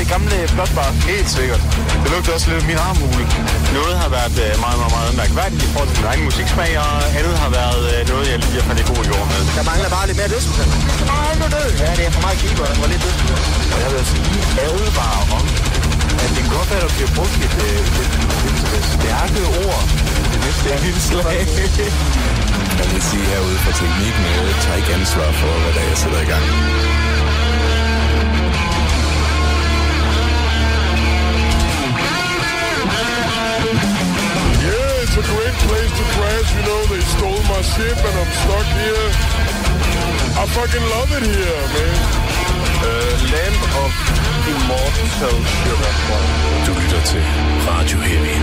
det gamle blotbar. Helt sikkert. Det lugter også lidt af min armhule. Noget har været øh, meget, meget, meget mærkværdigt i forhold til min egen musiksmag, og andet har været øh, noget, jeg lige har faldet i god jord med. Der mangler bare lidt mere er for meget andet død. Ja, det er for meget keeper, der var lidt død. Og jeg vil sige, ærget bare om, at det godt være, at der bliver brugt et, øh, et, et, et stærke ord det næste indslag. Jeg vil sige herude fra teknikken, jeg tager ikke ansvar for, hvad der er, jeg sætter i gang. It's a great place to crash. You know, they stole my ship and I'm stuck here. I fucking love it here, man. Uh, Land of Immortal Sugar. Du lytter til Radio Heavy.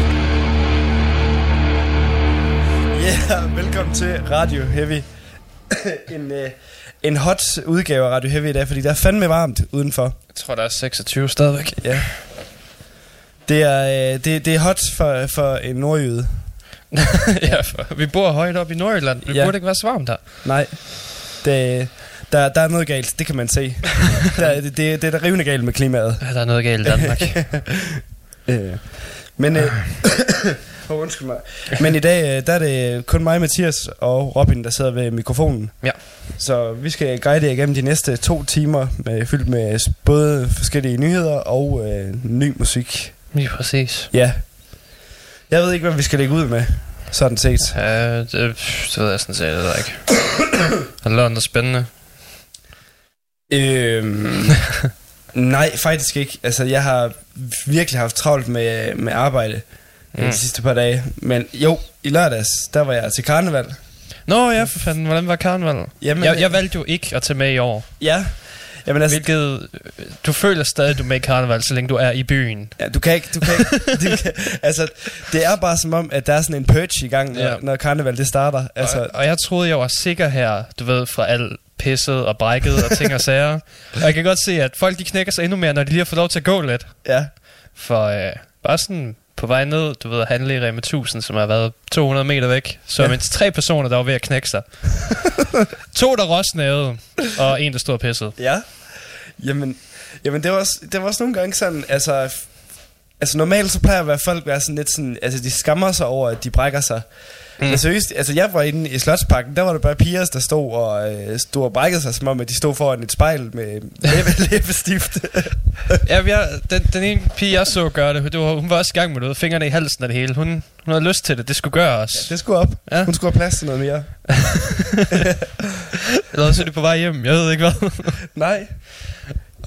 Ja, yeah, velkommen til Radio Heavy. en, øh, en hot udgave af Radio Heavy i dag, fordi der er fandme varmt udenfor. Jeg tror, der er 26 stadigvæk. Ja. Det er, øh, det, det er hot for, for en nordjyde. ja, for vi bor højt op i Nordjylland. Det Ja. burde ikke være så varmt her. Nej, det, der, der er noget galt, det kan man se. der, det, det, det er der rivende galt med klimaet. Ja, der er noget galt i Danmark. Øh, men, øh, oh, undskyld mig. Men i dag, øh, der er det kun mig, Mathias og Robin, der sidder ved mikrofonen. Ja. Så vi skal guide jer igennem de næste to timer, med, fyldt med både forskellige nyheder og øh, ny musik. Lige præcis. Ja. Jeg ved ikke, hvad vi skal lægge ud med, sådan set. Ja, det, det ved jeg sådan set det ikke. Har du lavet noget spændende? Øhm, nej, faktisk ikke. Altså, jeg har virkelig haft travlt med, med arbejde mm. Mm. de sidste par dage. Men jo, i lørdags, der var jeg til karneval. Nå ja, for fanden. Hvordan var karneval? Jamen, Jeg, jeg valgte jo ikke at tage med i år. Ja. Jamen altså, Hvilket... øh, Du føler stadig, du er med i karneval, så længe du er i byen. ja, du kan ikke, du kan ikke, du kan, altså, det er bare som om, at der er sådan en purge i gang, når, Ja. når karneval det starter. Altså, Altså, og, og jeg troede, jeg var sikker her, du ved, fra al pisset og brækket og ting og sager. Og jeg kan godt se, at folk de knækker sig endnu mere, når de lige har fået lov til at gå lidt. ja. For øh, bare sådan på vej ned, du ved, at handle i Rema 1000, som har været 200 meter væk, så Ja. mindst tre personer, der var ved at knække sig. to, der rosnede, og en, der stod og pissede. Ja. Jamen, jamen det, var også, det var også nogle gange sådan, altså, altså normalt så plejer at være folk være sådan lidt sådan, altså de skammer sig over, at de brækker sig. Mm. Men seriøst, altså jeg var inde i Slotsparken, der var der bare piger, der stod og, øh, stod og brækkede sig, som om at de stod foran et spejl med læbe, læbestift. Ja, har, den, den ene pige, jeg så gøre det, det var, hun var også i gang med noget, fingrene i halsen og det hele. Hun, hun havde lyst til det, det skulle gøres. det skulle op. Ja. Hun skulle have plads til noget mere. Eller også er det på vej hjem, jeg ved ikke hvad. Nej.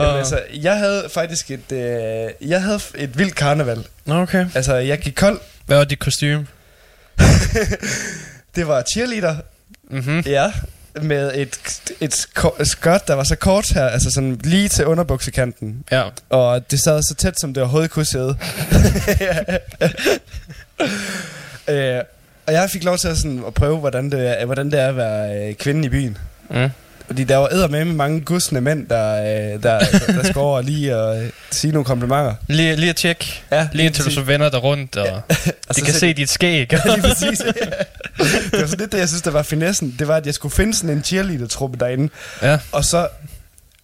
Jamen, altså, jeg havde faktisk et, øh, jeg havde et vildt karneval. Okay. Altså, jeg gik kold. Hvad var dit kostume? Det var cheerleader, Mhm. Ja, med et, et, et skørt, der var så kort her, altså sådan lige til underbuksekanten. Ja. Og det sad så tæt, som det overhovedet kunne sidde. øh, og jeg fik lov til at, sådan, at prøve, hvordan det, er, hvordan det er at være øh, kvinde i byen. Mm. Fordi der var med mange gudsende mænd, der, øh, der, der, skulle over lige og øh, sige nogle komplimenter. Lige, lige at tjekke. Ja, Lige indtil du så vender dig rundt, og Og de så kan se dit skæg. Ja, lige præcis. det var sådan lidt det, jeg synes, der var finessen. Det var, at jeg skulle finde sådan en cheerleader-truppe derinde. ja. Og så,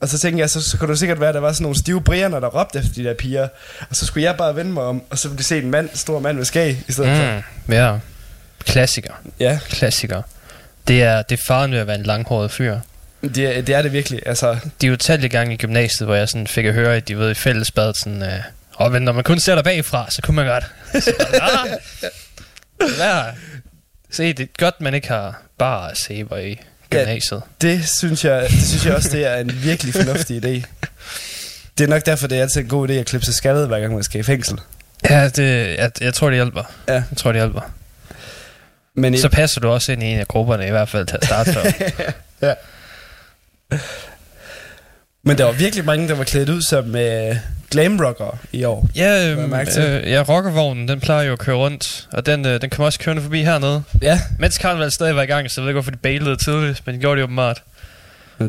og så tænkte jeg, så, så kunne det sikkert være, at der var sådan nogle stive brianer, der råbte efter de der piger. Og så skulle jeg bare vende mig om, og så ville de se en mand, stor mand med skæg i stedet for. Mm. Ja. Klassiker. Ja, Klassiker. Det er, det er faren ved at være en langhåret fyr. Det, er- det er det virkelig. Altså, De er jo talt i gang i gymnasiet, hvor jeg sådan fik at høre, at de ved i fællesbad sådan... Øh, og men når man kun ser dig bagfra, så kunne man godt. Så, hvad? Se, det er godt, man ikke har bare sæber i gymnasiet. det synes, jeg, det synes jeg også, det er en virkelig fornuftig idé. Det er nok derfor, det er altid en god idé at klippe sig skaldet, hver gang man skal i fængsel. Ja, det, jeg, jeg tror, det hjælper. Ja. Jeg tror, det hjælper. Men i, Så passer du også ind i en af grupperne, i hvert fald til at starte for. ja. Men der var virkelig mange, der var klædt ud som øh, glamrockere i år. Ja, jeg øhm, øh, ja, rockervognen, den plejer jo at køre rundt, og den, øh, den kommer også kørende forbi hernede. Ja, Mens karneval stadig var i gang, så jeg ved ikke, hvorfor de bailede tidligt, men de gjorde det åbenbart.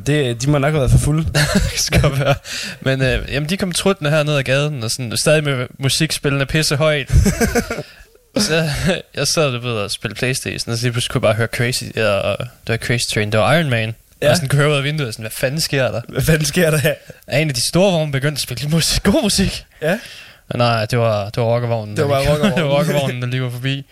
det, de må nok have været for fulde. det skal være. Men øh, jamen, de kom truttende hernede ad gaden, og sådan, stadig med musikspillende pisse højt. så jeg sad du ved at spille Playstation, og så lige pludselig kunne jeg bare høre Crazy, og det var Crazy Train, det var Iron Man. Ja. Og sådan kører ud af vinduet, sådan, hvad fanden sker der? Hvad fanden sker der her? Er en af de store vogne begyndt at spille musik, god musik? Ja. Men nej, det var, det var rockervognen. Det var rockervognen. det var rockervognen, der lige var forbi.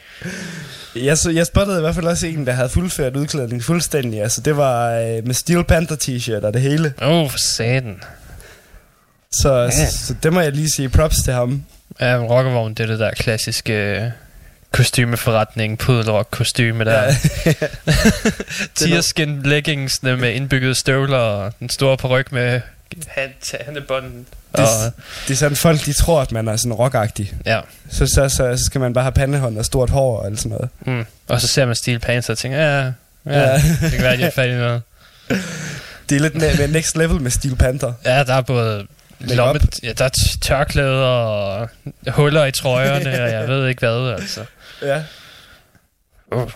Jeg, så, jeg spottede i hvert fald også en, der havde fuldført udklædning fuldstændig. Altså, det var øh, med Steel Panther t-shirt og det hele. Åh, oh, for satan. Så, ja. så, så det må jeg lige sige props til ham. Ja, men rockervognen, det er det der klassiske øh, kostymeforretning, pudelrock kostyme der. Ja. Tearskin leggingsene med indbyggede støvler og den store paryk med hand, handebånden. Og, Det er sådan, folk de tror, at man er sådan rockagtig. ja. Så, så, så, så skal man bare have pandehånd og stort hår og alt sådan noget. Mm. og så ser man Steel Panther og tænker, ja, ja, Ja. det kan være, at de er fat i noget. Det er lidt med, next level med Steel Panther. Ja, der er både Make-up. lomme, ja, der er tørklæder og huller i trøjerne, og jeg ved ikke hvad, altså. Ja. Uh.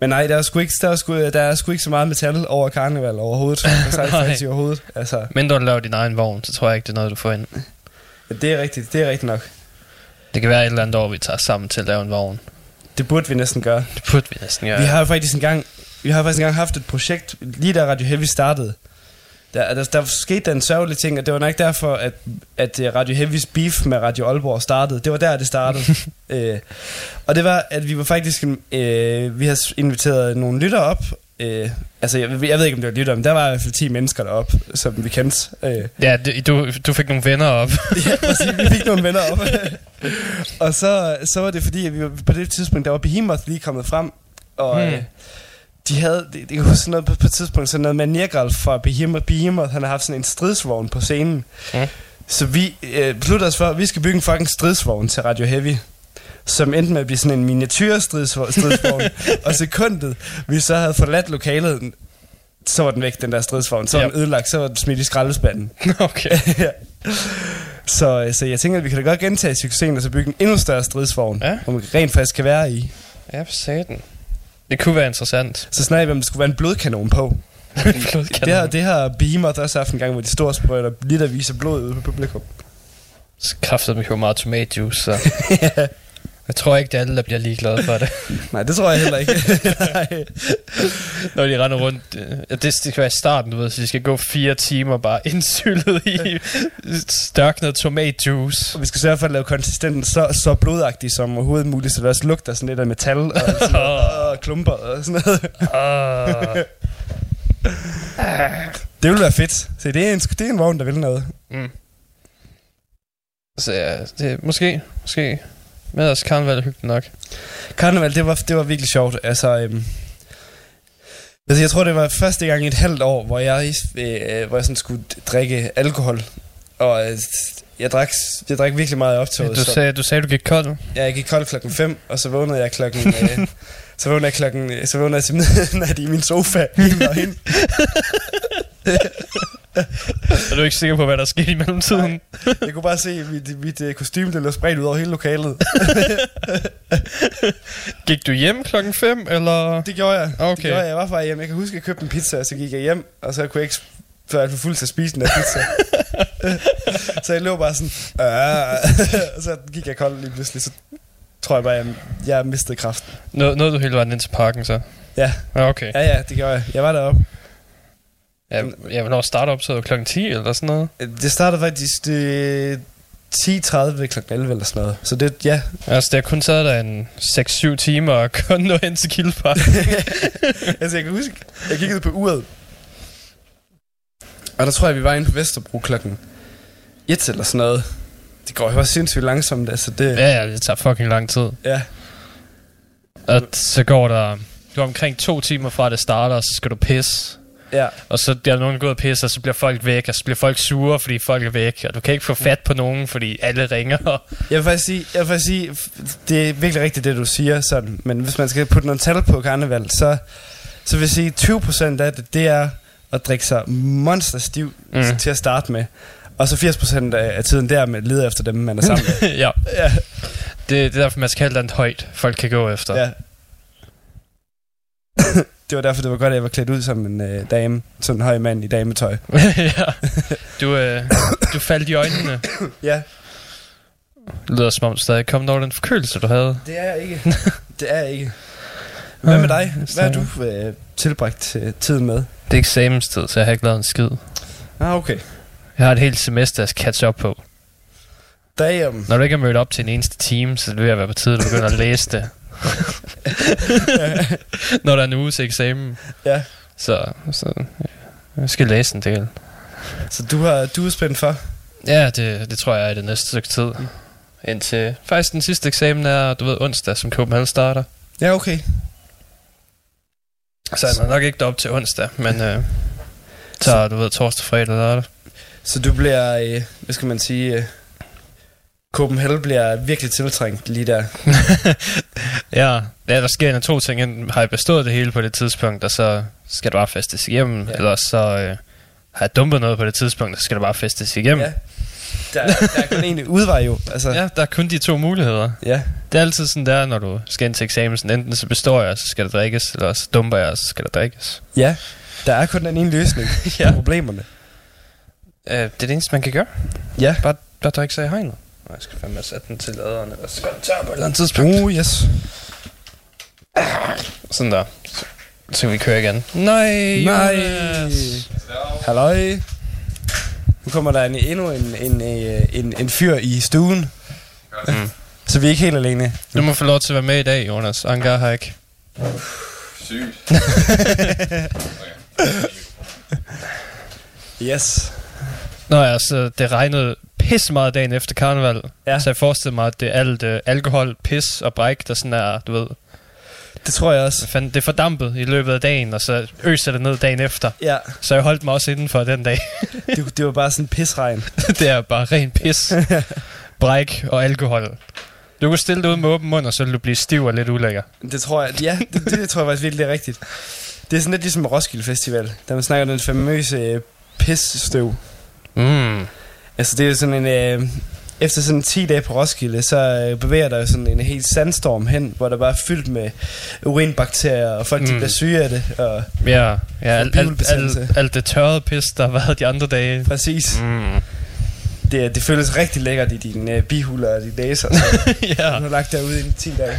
Men nej, der er, sgu ikke, der, er sgu, der er sgu ikke så meget metal over karneval overhovedet. Er fancy overhovedet. Altså, Mindre du laver din egen vogn, så tror jeg ikke, det er noget, du får ind. det er rigtigt, det er rigtigt nok. Det kan være et eller andet år, vi tager sammen til at lave en vogn. Det burde vi næsten gøre. Det burde vi næsten gøre. Vi har faktisk engang, vi har faktisk engang haft et projekt, lige da Radio Heavy startede. Der, der, der skete der en sørgelig ting, og det var nok derfor, at, at øh, Radio Heavys beef med Radio Aalborg startede. Det var der, det startede. øh, og det var, at vi var faktisk, øh, vi havde inviteret nogle lytter op. Øh, altså, jeg, jeg ved ikke, om det var lytter, men der var i hvert fald 10 mennesker derop, som vi kendte. Øh, Ja, du, du fik nogle venner op. ja, præcis. Vi fik nogle venner op. og så, så var det fordi, at vi var, på det tidspunkt, der var Behemoth lige kommet frem. Og hmm. øh, de havde, det, det kan huske sådan noget på, på et tidspunkt, sådan noget med Nirgal fra Behemoth. Behemoth, han har haft sådan en stridsvogn på scenen. Hmm. Så vi øh, besluttede os for, at vi skal bygge en fucking stridsvogn til Radio Heavy som endte med at blive sådan en miniatyr stridsvogn. og sekundet, vi så havde forladt lokalet, så var den væk, den der stridsvogn. Så var Ja. den ødelagt, så var den smidt i skraldespanden. okay. Ja. så, så jeg tænker, at vi kan da godt gentage succesen, og så bygge en endnu større stridsvogn, Ja. hvor man rent faktisk kan være i. Ja, for satan. Det kunne være interessant. Så snakker vi, om der skulle være en blodkanon på. Det har, det har Behemoth også haft en gang, hvor de store sprøjter litervis af blod ude på publikum. Kræftet med meget tomatjuice, så... Jeg tror ikke, det er alle, der bliver ligeglade for det. Nej, det tror jeg heller ikke. Når de render rundt. øh, Ja, det, det skal være starten, du ved, så de skal gå fire timer bare indsyllet i størknet tomatjuice. Og vi skal sørge for at lave konsistenten så, så blodagtig som overhovedet muligt, så det også lugter sådan lidt af metal og, sådan noget, og klumper og sådan noget. Uh, Det vil være fedt. Så det er en, det er en vogn, der vil noget. mm. Så ja, det, måske, måske. Med os karneval er hyggeligt nok. Karneval, det var, det var virkelig sjovt. Altså, øhm, altså, jeg tror, det var første gang i et halvt år, hvor jeg, øh, hvor jeg sådan skulle drikke alkohol. Og øh, jeg drak, jeg drak virkelig meget i optoget. Du så sagde, du sagde, du gik kold. ja, jeg gik kold klokken 5, og så vågnede jeg klokken... øh, så vågnede jeg klokken... øh, Så vågnede jeg til midnat i min sofa. Helt nøgen. Er du ikke sikker på, hvad der skete i mellemtiden? Jeg kunne bare se, at mit, mit øh, kostume det lå spredt ud over hele lokalet. Gik du hjem klokken 5, eller? Det gjorde jeg. Okay. Det gjorde jeg. Jeg var bare hjem. Jeg kan huske, at jeg købte en pizza, og så gik jeg hjem, og så kunne jeg ikke før jeg var fuld til at spise den der pizza. så jeg lå bare sådan, og så gik jeg kold lige pludselig, så tror jeg bare, jeg, jeg mistede kraften. Nå, nåede du hele vejen ind til parken, så? Ja, Ja, okay. ja, ja, det gjorde jeg. Jeg var deroppe. Ja, ja hvornår starter op, så er det klokken 10 eller sådan noget? Det startede faktisk det 10.30 ved kl. 11 eller sådan noget. Så det, ja. Altså, det har kun taget dig en 6-7 timer at kun nå hen til Kildpark. altså, jeg kan huske, jeg kiggede på uret. Og der tror jeg, vi var inde på Vesterbro klokken 1 eller sådan noget. Det går jo også sindssygt langsomt, altså det... ja, ja, det tager fucking lang tid. ja. Og så går der... Du er omkring to timer fra det starter, og så skal du pisse. Ja, Og så bliver nogen gået og pisse, og så bliver folk væk, og så bliver folk sure, fordi folk er væk. Og du kan ikke få fat på nogen, fordi alle ringer. jeg vil faktisk sige, jeg vil faktisk sige det er virkelig rigtigt, det du siger, sådan. men hvis man skal putte nogle tal på karneval, så, så vil jeg sige, 20% af det, det er at drikke sig monsterstiv Mm. til at starte med. Og så 80% af af tiden, der med lede efter dem, man er sammen med. ja, ja, det, det er derfor, man skal kalde det højt, folk kan gå efter. ja. Det var derfor, det var godt, at jeg var klædt ud som en øh, dame. Sådan en høj mand i dametøj. ja. Du, øh, du faldt i øjnene. Ja, Det lyder som om, du stadig kom over den forkølelse, du havde. det er jeg ikke. det er jeg ikke. Hvad med dig? Hvad har du øh, tilbragt øh, tiden med? Det er eksamenstid, så jeg har ikke lavet en skid. Ah, okay. Jeg har et helt semester at catch up på. Damn. Når du ikke er mødt op til en eneste time, så det ved at være på tide, at du begynder at læse det. Når der er en uges eksamen. Ja. Så, så ja, jeg skal læse en del. Så du, har, du er spændt for? Ja, det, det tror jeg er i det næste stykke tid. Indtil faktisk den sidste eksamen er, du ved, onsdag, som Copenhagen starter. Ja, okay. Så er jeg nok ikke derop til onsdag, men øh, så du ved, torsdag, fredag, lørdag. Så du bliver, øh, hvad skal man sige, øh, Copenhagen bliver virkelig tiltrængt lige der. Ja, ja, der sker en af to ting. Enten har jeg bestået det hele på det tidspunkt, og så skal det bare festes igennem. Ja. Eller så øh, har jeg dumpet noget på det tidspunkt, og så skal det bare festes igennem. Ja. Der, der er kun en udvej jo. Altså, Ja, der er kun de to muligheder. ja. Det er altid sådan der, når du skal ind til eksamen. Sådan, enten så består jeg, så skal der drikkes, eller så dumper jeg, så skal der drikkes. Ja, der er kun den ene løsning ja. på problemerne. Øh, det er det eneste, man kan gøre. Ja. Bare, bare drikke sig i hegnet. Og jeg skal fandme sætte den til laderen, eller så skal den tør på et eller andet tidspunkt. Uh, yes. Sådan der. Så, så kan vi køre igen. Nej, Nej. Jonas. Halløj. Nu kommer der en, endnu en, en, en, en, en fyr i stuen. Mm. Så vi er ikke helt alene. Du må få lov til at være med i dag, Jonas. Angar har ikke. Sygt. Yes. Nå ja, så det regnede pisse meget dagen efter karneval. Ja. Så jeg forestiller mig, at det er alt uh, alkohol, pis og bræk, der sådan er, du ved, Det tror jeg også. fanden, det er fordampet i løbet af dagen, og så øser det ned dagen efter. Ja, Så jeg holdt mig også indenfor den dag. det, det var bare sådan en pisregn. det er bare ren pis, bræk og alkohol. Du kan stille dig ud med åben mund, og så vil du blive stiv og lidt ulækker. Det tror jeg, ja, det, det tror jeg faktisk virkelig er rigtigt. Det er sådan lidt ligesom Roskilde Festival, der man snakker om den famøse øh, pisstøv. Mm. Altså det er sådan en... Øh, efter sådan 10 dage på Roskilde, så øh, bevæger der jo sådan en helt sandstorm hen, hvor der bare er fyldt med urinbakterier, og folk mm. de bliver syge af det. Og Ja, ja alt, bihulebetændelse. alt, alt det tørrede pis, der har været de andre dage. præcis. Mm. Det, det føles rigtig lækkert i dine øh, bihuler og dine næser, så ja. du har lagt derude i 10 dage.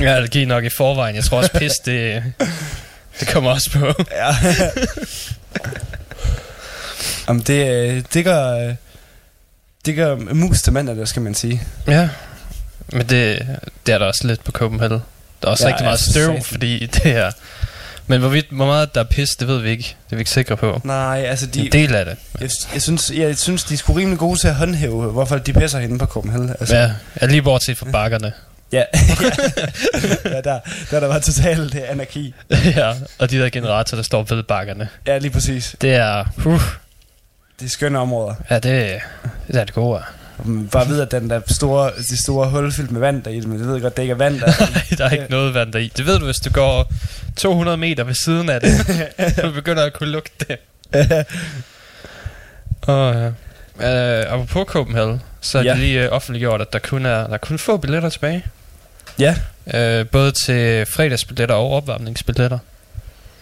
Jeg har allergi nok i forvejen. Jeg tror også pis, det, det kommer også på. Ja. Jamen det, øh, det gør... øh, Det gør mus til mand, eller skal man sige. Ja, men det, det er der også lidt på Copenhagen. Der er også Ja, rigtig meget for støv, satan. fordi det er... Men hvorvidt, hvor meget der er pis, det ved vi ikke. Det er vi ikke sikre på. Nej, altså de, En del af det. jeg, jeg, synes, jeg synes, de er sgu rimelig gode til at håndhæve, hvorfor de pisser hende på Copenhagen. Altså, Ja, jeg lige bortset fra bakkerne. ja. ja der, der, der var totalt øh, anarki. ja, og de der generatorer, der står ved bakkerne. Ja, lige præcis. Det er... Uh, Det er skønne områder. ja, det, det er det gode. Bare ved, at den der store, de store hul fyldt med vand der i det, men det ved jeg godt, det ikke er vand der. der er ikke noget vand deri. Det ved du, hvis du går 200 meter ved siden af det. du begynder at kunne lugte det. Og ja. Uh, apropos Copenhagen, så har Ja. de lige uh, offentliggjort, at der kun er, der er kun få billetter tilbage. ja, Uh, både til fredagsbilletter og opvarmningsbilletter.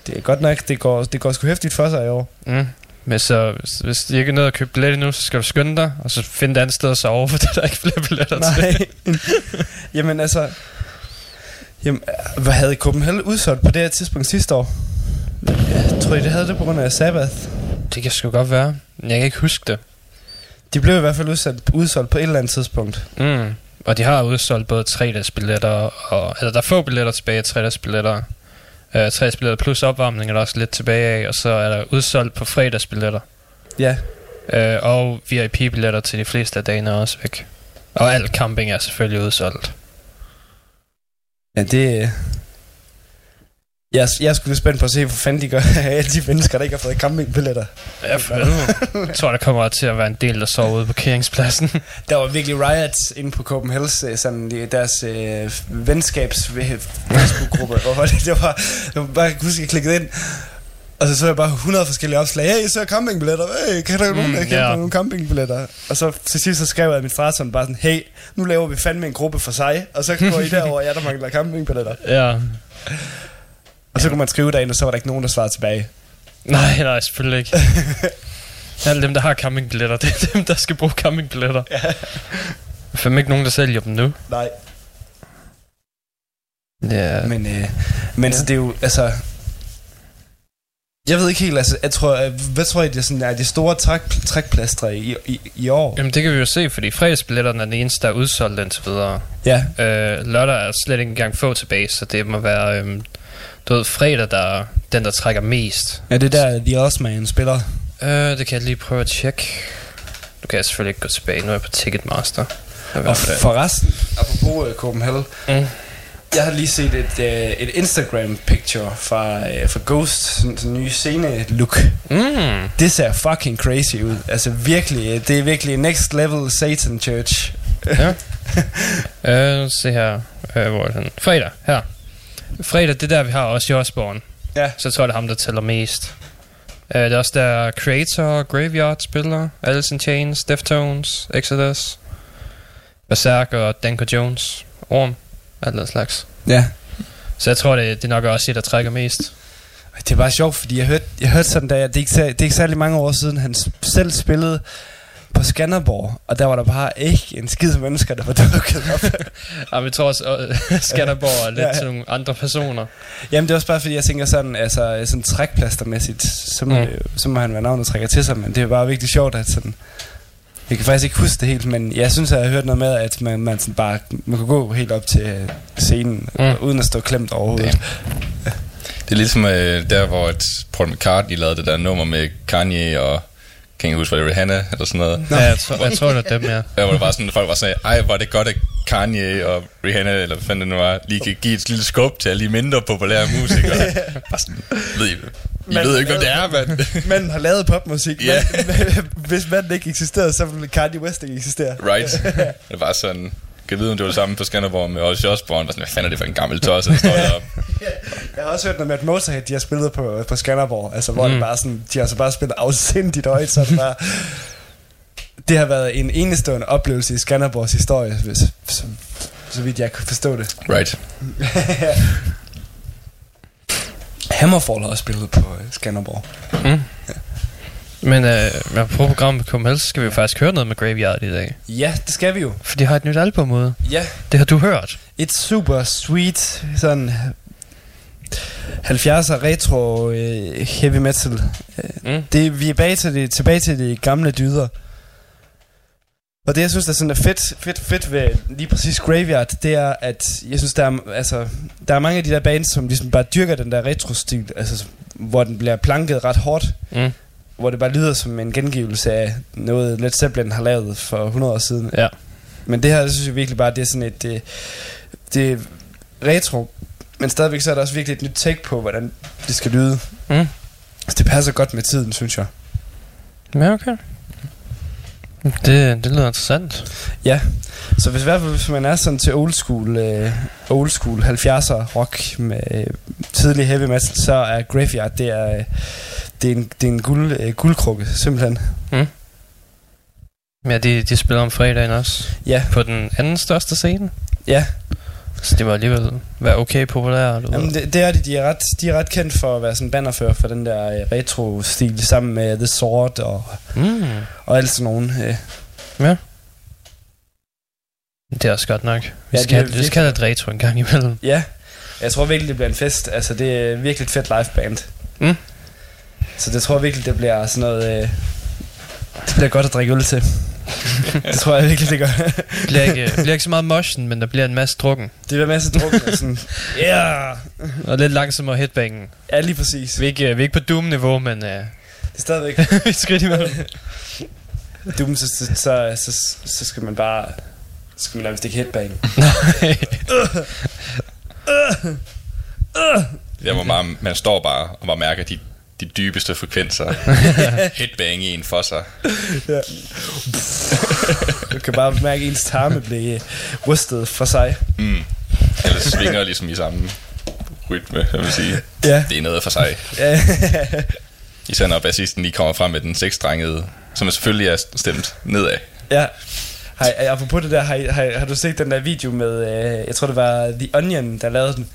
det er godt nok, det går, det går sgu hæftigt for sig i år. Mm. Men så, hvis, de ikke er nede og købe billet endnu, så skal du skynde dig, og så finde et andet sted at sove, for der er ikke flere billetter til. Nej. jamen altså... Jamen, hvad havde Copenhagen udsolgt på det her tidspunkt sidste år? Jeg tror I, det havde det på grund af Sabbath. Det kan sgu godt være. Men Jeg kan ikke huske det. De blev i hvert fald udsolgt, udsolgt på et eller andet tidspunkt. Mm. Og de har udsolgt både 3-dagsbilletter, og, eller der er få billetter tilbage, 3-dagsbilletter. Uh, 3-dagsbilletter plus opvarmning er der også lidt tilbage af, og så er der udsolgt på fredagsbilletter. Ja, Uh, og VIP-billetter til de fleste af dagene er også væk. Og alt camping er selvfølgelig udsolgt. ja det... øh, Jeg, jeg lidt spændt på at se, hvor fanden de gør af alle de mennesker, der ikke har fået campingbilletter. Ja, for. Jeg tror, der kommer til at være en del, der sover ude på parkeringspladsen. Der var virkelig riots inde på Copenhagen's, øh, sådan deres øh, venskabs Facebook-gruppe, hvor det, det var, jeg var bare jeg kan huske, jeg klikkede ind, og så så jeg bare 100 forskellige opslag. Hey, så campingbilletter. Hey, kan der mm, nogen, der ja. nogle campingbilletter? Og så til sidst så skrev jeg at min far sådan bare sådan, hey, nu laver vi fandme en gruppe for sig, og så går I derover, jeg der mangler campingbilletter. ja. Og så kunne man skrive derinde, og så var der ikke nogen, der svarede tilbage. Nej, nej, selvfølgelig ikke. Alle dem, der har campingbilletter, det er dem, der skal bruge campingbilletter. Ja. Der er fandme ikke nogen, der sælger dem nu. Nej. Ja. Men, øh, men ja. så det er jo, altså, Jeg ved ikke helt, altså, jeg tror, øh, hvad tror I, det er, sådan, er de store træk, trækplastre i, i, i år? Jamen det kan vi jo se, fordi fredagsbilletterne er den eneste, der er udsolgt indtil videre. Ja, Øh, lørdag er slet ikke engang få tilbage, så det må være, øhm, du ved, fredag, der er den, der trækker mest. ja det er der, The Osman spiller. Øh, det kan jeg lige prøve at tjekke. Nu kan jeg selvfølgelig ikke gå tilbage, nu er jeg på Ticketmaster. Og forresten, apropos uh, Copenhagen, Mm. jeg har lige set et, uh, et Instagram-picture fra, uh, fra Ghost, sådan en ny scene-look. Mm. Det ser fucking crazy ud. Altså virkelig, det er virkelig next level Satan Church. Ja. øh, se her. Øh, hvor er den? Fredag, her. Fredag, det er der, vi har også Josborn. Ja. Så jeg tror, det er ham, der tæller mest. Øh, det er også der Creator, Graveyard spiller, Alice in Chains, Deftones, Exodus, Berserk og Danko Jones, Orm, alt den slags. Ja. Så jeg tror, det, det er nok også det, der trækker mest. Det er bare sjovt, fordi jeg hørte, jeg hørte sådan, da jeg, det, er ikke, det er ikke særlig mange år siden, han selv spillede på Skanderborg, og der var der bare ikke en skid mennesker, der var dukket op. Ja, jeg tror også, uh, Skanderborg er lidt Ja, ja, til nogle andre personer. Jamen det er også bare fordi, jeg tænker sådan, altså sådan trækplastermæssigt, så må, Mm. mm. så må han være navnet, der trækker til sig, men det er bare virkelig sjovt, at sådan, jeg kan faktisk ikke huske det helt, men jeg synes, at jeg har hørt noget med, at man, man sådan bare, man kan gå helt op til øh, scenen, Mm. mm. uden at stå klemt overhovedet. Det er ligesom øh, der, hvor et Paul McCartney lavede det der nummer med Kanye og... Kan ikke huske, var det Rihanna eller sådan noget? Ja, jeg, tror, jeg tror, det er dem, ja. Der var det bare sådan, folk var sådan, ej, hvor er det godt, at Kanye og Rihanna, eller hvad fanden det nu var, lige kan give et lille skub til alle de mindre populære musikere. bare sådan, ved I, I ved ikke, hvem det er, mand. Manden har lavet popmusik, Ja. men hvis manden ikke eksisterede, så ville Kanye West ikke eksistere. right? Det var sådan, kan vide, om det var det samme på Skanderborg med Ozzy Osbourne. Var sådan, hvad fanden er det for en gammel tosse, der står deroppe? Jeg har også hørt noget med, at Motorhead, de har spillet på, på Skanderborg, altså hvor Mm. det bare sådan, de har så bare spillet afsindigt højt, så det bare... Det har været en enestående oplevelse i Skanderborgs historie, hvis, så, så vidt jeg kan forstå det. Right. Hammerfall har også spillet på øh, Skanderborg. Mm. Men øh, med på programmet KML, så skal vi jo faktisk høre noget med Graveyard i dag. Ja, det skal vi jo. For de har et nyt album ude. Ja, Det har du hørt. et super sweet, sådan 70'er retro øh, heavy metal. Mm. Det, vi er bag til det, tilbage til de gamle dyder. Og det, jeg synes, der sådan er fedt, fedt, fedt ved lige præcis Graveyard, det er, at jeg synes, der er, altså, der er mange af de der bands, som ligesom bare dyrker den der retro-stil, altså, hvor den bliver planket ret hårdt, Mm. Hvor det bare lyder som en gengivelse af noget, Led Zeppelin har lavet for 100 år siden. Ja. Men det her, det synes jeg virkelig bare, det er sådan et, det, det er retro, men stadigvæk så er der også virkelig et nyt take på, hvordan det skal lyde. Mm. Altså, det passer godt med tiden, synes jeg. Ja, okay. Det, det lyder interessant. Ja, så hvis, i hvert fald, hvis man er sådan til old school, øh, old school 70'er rock med øh, tidlig heavy metal, så er Graveyard, det er, øh, det er en, det er en guld, øh, guldkrukke, simpelthen. Ja, de, de spiller om fredagen også. Ja, På den anden største scene. ja. Så det må alligevel være okay populært. Du. Jamen, det, det er de, de er, ret, de er ret kendt for at være sådan bannerfører for den der øh, retro-stil, sammen med The Sword og, Mm. og alt sådan nogen. Øh. Det er også godt nok. Vi Ja, ja, det skal, det vi skal have lidt retro en gang imellem. Ja, jeg tror virkelig, det bliver en fest. Altså, det er virkelig et fedt liveband. Mm. Så det tror jeg virkelig, det bliver sådan noget... Øh, det bliver godt at drikke øl til. det tror jeg virkelig, det gør. Det bliver ikke, det bliver ikke så meget motion, men der bliver en masse drukken. det bliver masser af druk. og sådan, yeah! Og lidt langsommere headbangen. Ja, lige præcis. Vi er ikke, vi er ikke på Doom-niveau, men uh, Det er stadigvæk... vi skridt imellem. Doom, så, så, så, så, så skal man bare... Så skal man nærmest ikke headbang. Der hvor man, man står bare og bare mærker de, de dybeste frekvenser. Headbang i en for sig. Du kan bare mærke, at ens tarme blive rystet fra sig. Mm. Eller svinger ligesom i samme rytme, jeg vil sige. Ja. Det er noget for sig. Ja. Især når bassisten lige kommer frem med den seksstrengede, som selvfølgelig er stemt nedad. Ja. I- apropos det der, har, har, har du set den der video med, øh, jeg tror det var The Onion, der lavede den,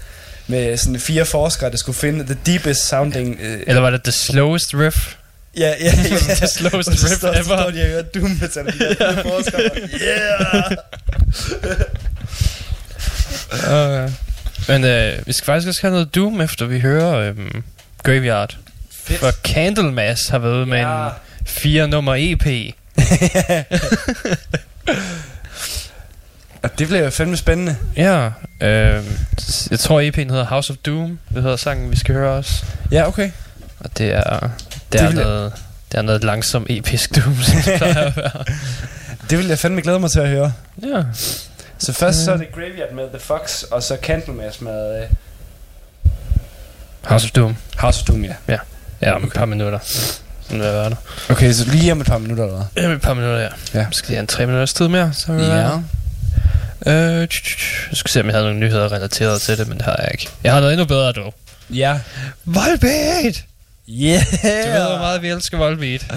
med sådan fire forskere, der skulle finde the deepest sounding... Øh, Eller var det the slowest riff? ja, ja, ja. the slowest riff står, så står ever? de og hører doom metal, de der fire forskere. Yeah! Uh, men uh, vi skal faktisk også have noget Doom, efter vi hører um, Graveyard. For Candlemass har været ude med Ja. en fire nummer EP. Og det bliver fandme spændende. Ja, øh, jeg tror EP'en hedder House of Doom. Det hedder sangen, vi skal høre også. Ja, okay. Og det er, det Det er, vil jeg- noget, det er noget langsom episk Doom, som det plejer at være. Det vil jeg fandme glæde mig til at høre. Ja. Så først så er det Graveyard med The Fox, og så Candlemass med uh, House of Doom. House of Doom, ja. Ja, om et par minutter. Sådan vil jeg der. Okay, så lige om et par minutter, eller hvad? Ja, et par minutter, ja. Ja. Skal lige have en tre minutters tid mere, så vil jeg være. Øh, jeg skal se, om jeg havde nogle nyheder relateret til det, men det har jeg ikke. Jeg har noget endnu bedre, dog. Ja. Volbeat! Yeah! Du ved, hvor meget vi elsker Volbeat.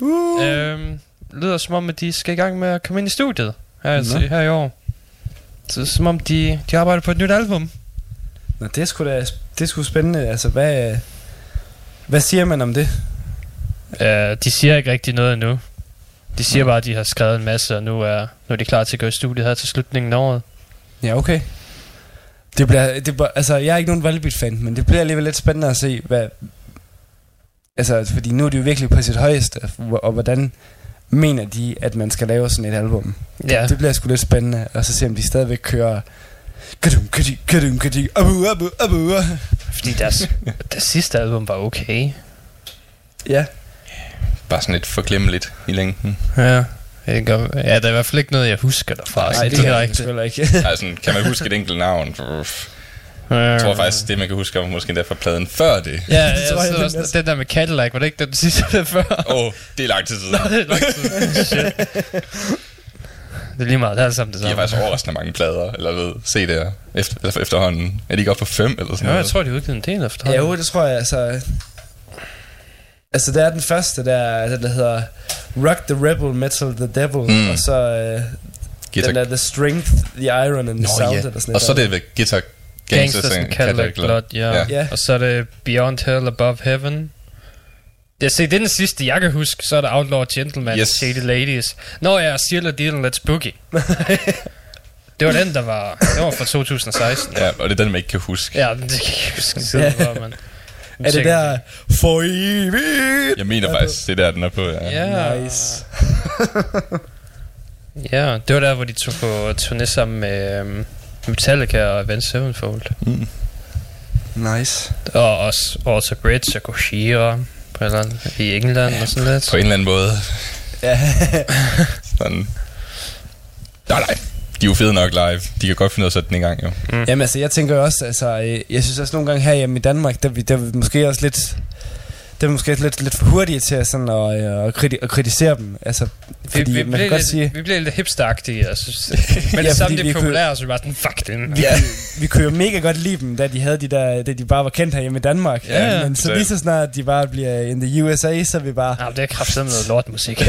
Uh. Øhm, lyder som om, at de skal i gang med at komme ind i studiet her, Nå. her i år. Så som om, de, de arbejder på et nyt album. Nå, det er sgu da det er sgu spændende. Altså, hvad, hvad siger man om det? Uh, de siger ikke rigtig noget endnu. De siger bare, at de har skrevet en masse, og nu er, nu er de klar til at gå i studiet her til slutningen af året. Ja, okay. Det bliver, det altså, jeg er ikke nogen Volbeat-fan, men det bliver alligevel lidt spændende at se, hvad... Altså, fordi nu er de jo virkelig på sit højeste, og hvordan mener de, at man skal lave sådan et album? Ja, Det bliver sgu lidt spændende, og så se, om de stadigvæk kører... Kadum, kadi, kadum, kadi, abu, abu, abu. fordi deres, deres sidste album var okay. Ja, Bare sådan lidt forglemmeligt i længden. Ja. Ikke? Ja, der er i hvert fald ikke noget, jeg husker derfra. Nej, det det kan er jeg rigtigt. selvfølgelig ikke. Altså, kan man huske et enkelt navn? Jeg tror faktisk, det man kan huske, var måske endda fra pladen før det. Ja, ja tror jeg, så det også, den der med Cadillac, var det ikke den sidste før? Åh, oh, det er lang tid siden. Nå, det er lang tid. Shit. Det er lige meget, det er alt sammen det De har samme. faktisk overraskende mange plader, eller ved, CD'er, efter, eller for efterhånden. Er de ikke oppe på fem, eller sådan Ja, jeg noget? tror, de har udgivet en del Ja, efterhånden. jo, det tror jeg, altså... Altså, det er den første, der, der, der hedder Rock the Rebel, Metal the Devil, Mm. og så øh, Guitar... den der The Strength, The Iron and the Nå, Sound, ja. eller sådan Og så er det ved Guitar Gangsters Gangsters and Cadillac Blood, ja. Ja. Ja. Og så er det Beyond Hell Above Heaven. Jeg ser, det er den sidste, jeg kan huske. Så er der Outlaw Gentleman, Yes. Shady Ladies. Nå ja, Seal Deal Let's Boogie. det var den, der var, det var fra 2016. Ja, og det er den, man ikke kan huske. Ja, det kan jeg ikke huske siden, hvor man... Er det der For evigt? Jeg mener faktisk, det er der, den er på. Ja. Ja. Nice. Ja, det var der, hvor de tog på turné sammen med um, Metallica og Avenged Sevenfold. Mm. Nice. Og også Alter Bridge og Gojira på eller andet, i England og sådan lidt. På en eller anden måde. Ja. Sådan. Nej, nej. De er jo fede nok live. De kan godt finde ud af at sætte den i gang, jo. Jamen altså, jeg tænker jo også, altså, øh, jeg synes også nogle gange her hjemme i Danmark, der, er vi- der er vi måske også lidt, der er måske lidt, lidt for hurtige til at, sådan, at, øh, at, kriti- at kritisere dem. Altså, fordi vi, vi, man kan godt lidt, sige, vi blev lidt hipsteragtige, jeg synes. Men Ja, det samme, fordi det vi er kunne- populære, så vi var sådan, fuck den. vi, ja. vi kunne jo mega godt lide dem, da de havde de der, da de bare var kendt herhjemme i Danmark. Ja, ja. Men så lige så snart de bare bliver in the USA, så vi bare... Ja, det er kraftigt noget lortmusik.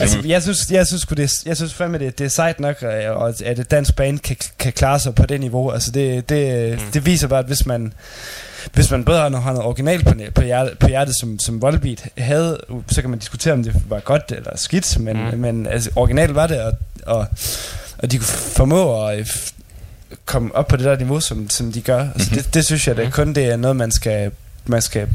Altså, jeg synes, jeg synes, det, jeg synes fandme, det, det er sejt nok, øh, og at et dansk band kan, kan klare sig på det niveau. Altså, det, det, mm. det viser bare, at hvis man, hvis man både har noget, original på, på, hjertet, på hjertet, som, som Volbeat havde, så kan man diskutere, om det var godt eller skidt, men, Mm. mm. men altså, original var det, og, og, og de kunne formå at øh, komme op på det der niveau, som, som de gør. Altså, Mhm. det, det synes jeg da Mhm. kun, det er noget, man skal, man skal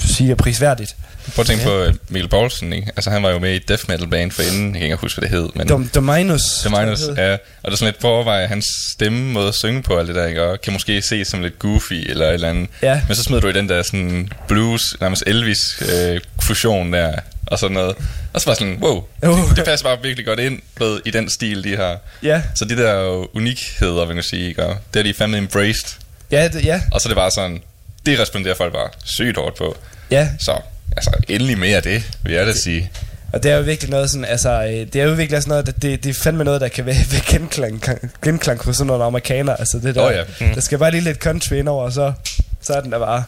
sige er prisværdigt. Prøv at tænke på øh, Mikkel Poulsen, ikke? Altså, han var jo med i death metal band for inden. Jeg kan ikke huske, hvad det hed. Men Dom, Dominus. det tror jeg, minus, det hed. ja. Og der er sådan lidt på at overveje, hans stemme måde at synge på, alt det der, ikke? Og kan måske se som lidt goofy eller et eller andet. Ja. Men så smider du i den der sådan blues, nærmest Elvis øh, fusion der, og sådan noget. Og så var sådan, wow, Uh. det passer bare virkelig godt ind ved, i den stil, de har. Ja, Så de der unikheder, vil jeg sige, ikke? Og det har de fandme embraced. ja, det, ja, Og så er det bare sådan, det responderer folk bare sygt hårdt på. ja. Så, altså, endelig mere af det, vil jeg da sige. Og det er jo virkelig noget sådan, altså, øh, det er jo virkelig sådan noget, det, det, det er fandme noget, der kan være, være genklang, genklang hos sådan nogle amerikanere. Altså det der, Åh, ja. Mm. der skal bare lige lidt country ind over, og så, så er den der bare.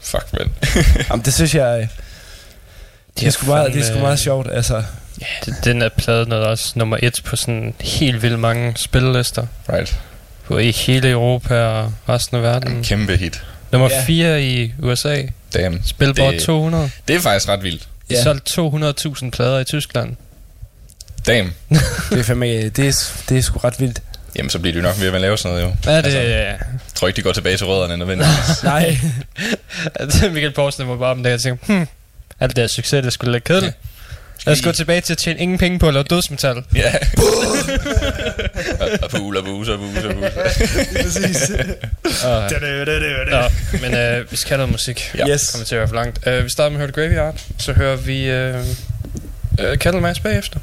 Fuck, men. Jamen, det synes jeg, øh, det er, sgu meget, det er sgu meget sjovt, altså. Det, den er pladen er også nummer et på sådan helt vildt mange spillelister. right. På i hele Europa og resten af verden. En kæmpe hit. Nummer Ja. 4 i USA. Damn. Spilbord Det- 200. Det er faktisk ret vildt. De Ja. solgte 200.000 plader i Tyskland. Damn. Det er fandme, det er, det er sgu ret vildt. Jamen, så bliver de jo nok ved at lave sådan noget, jo. Ja, det... Altså, jeg tror ikke, de går tilbage til rødderne nødvendigvis. Nej. altså, Michael Poulsen var bare om det, jeg tænkte, hmm, alt det der succes, det skulle lidt kedeligt. Lad os gå tilbage til at tjene ingen penge på at lave dødsmetal. ja. og, og pul og bus og bus og bus. Præcis. Og, Nå, men øh, vi skal have noget musik. Ja. Yes. Kommer til at være for langt. Uh, vi starter med at høre The Graveyard, så hører vi uh, uh, Candlemass bagefter.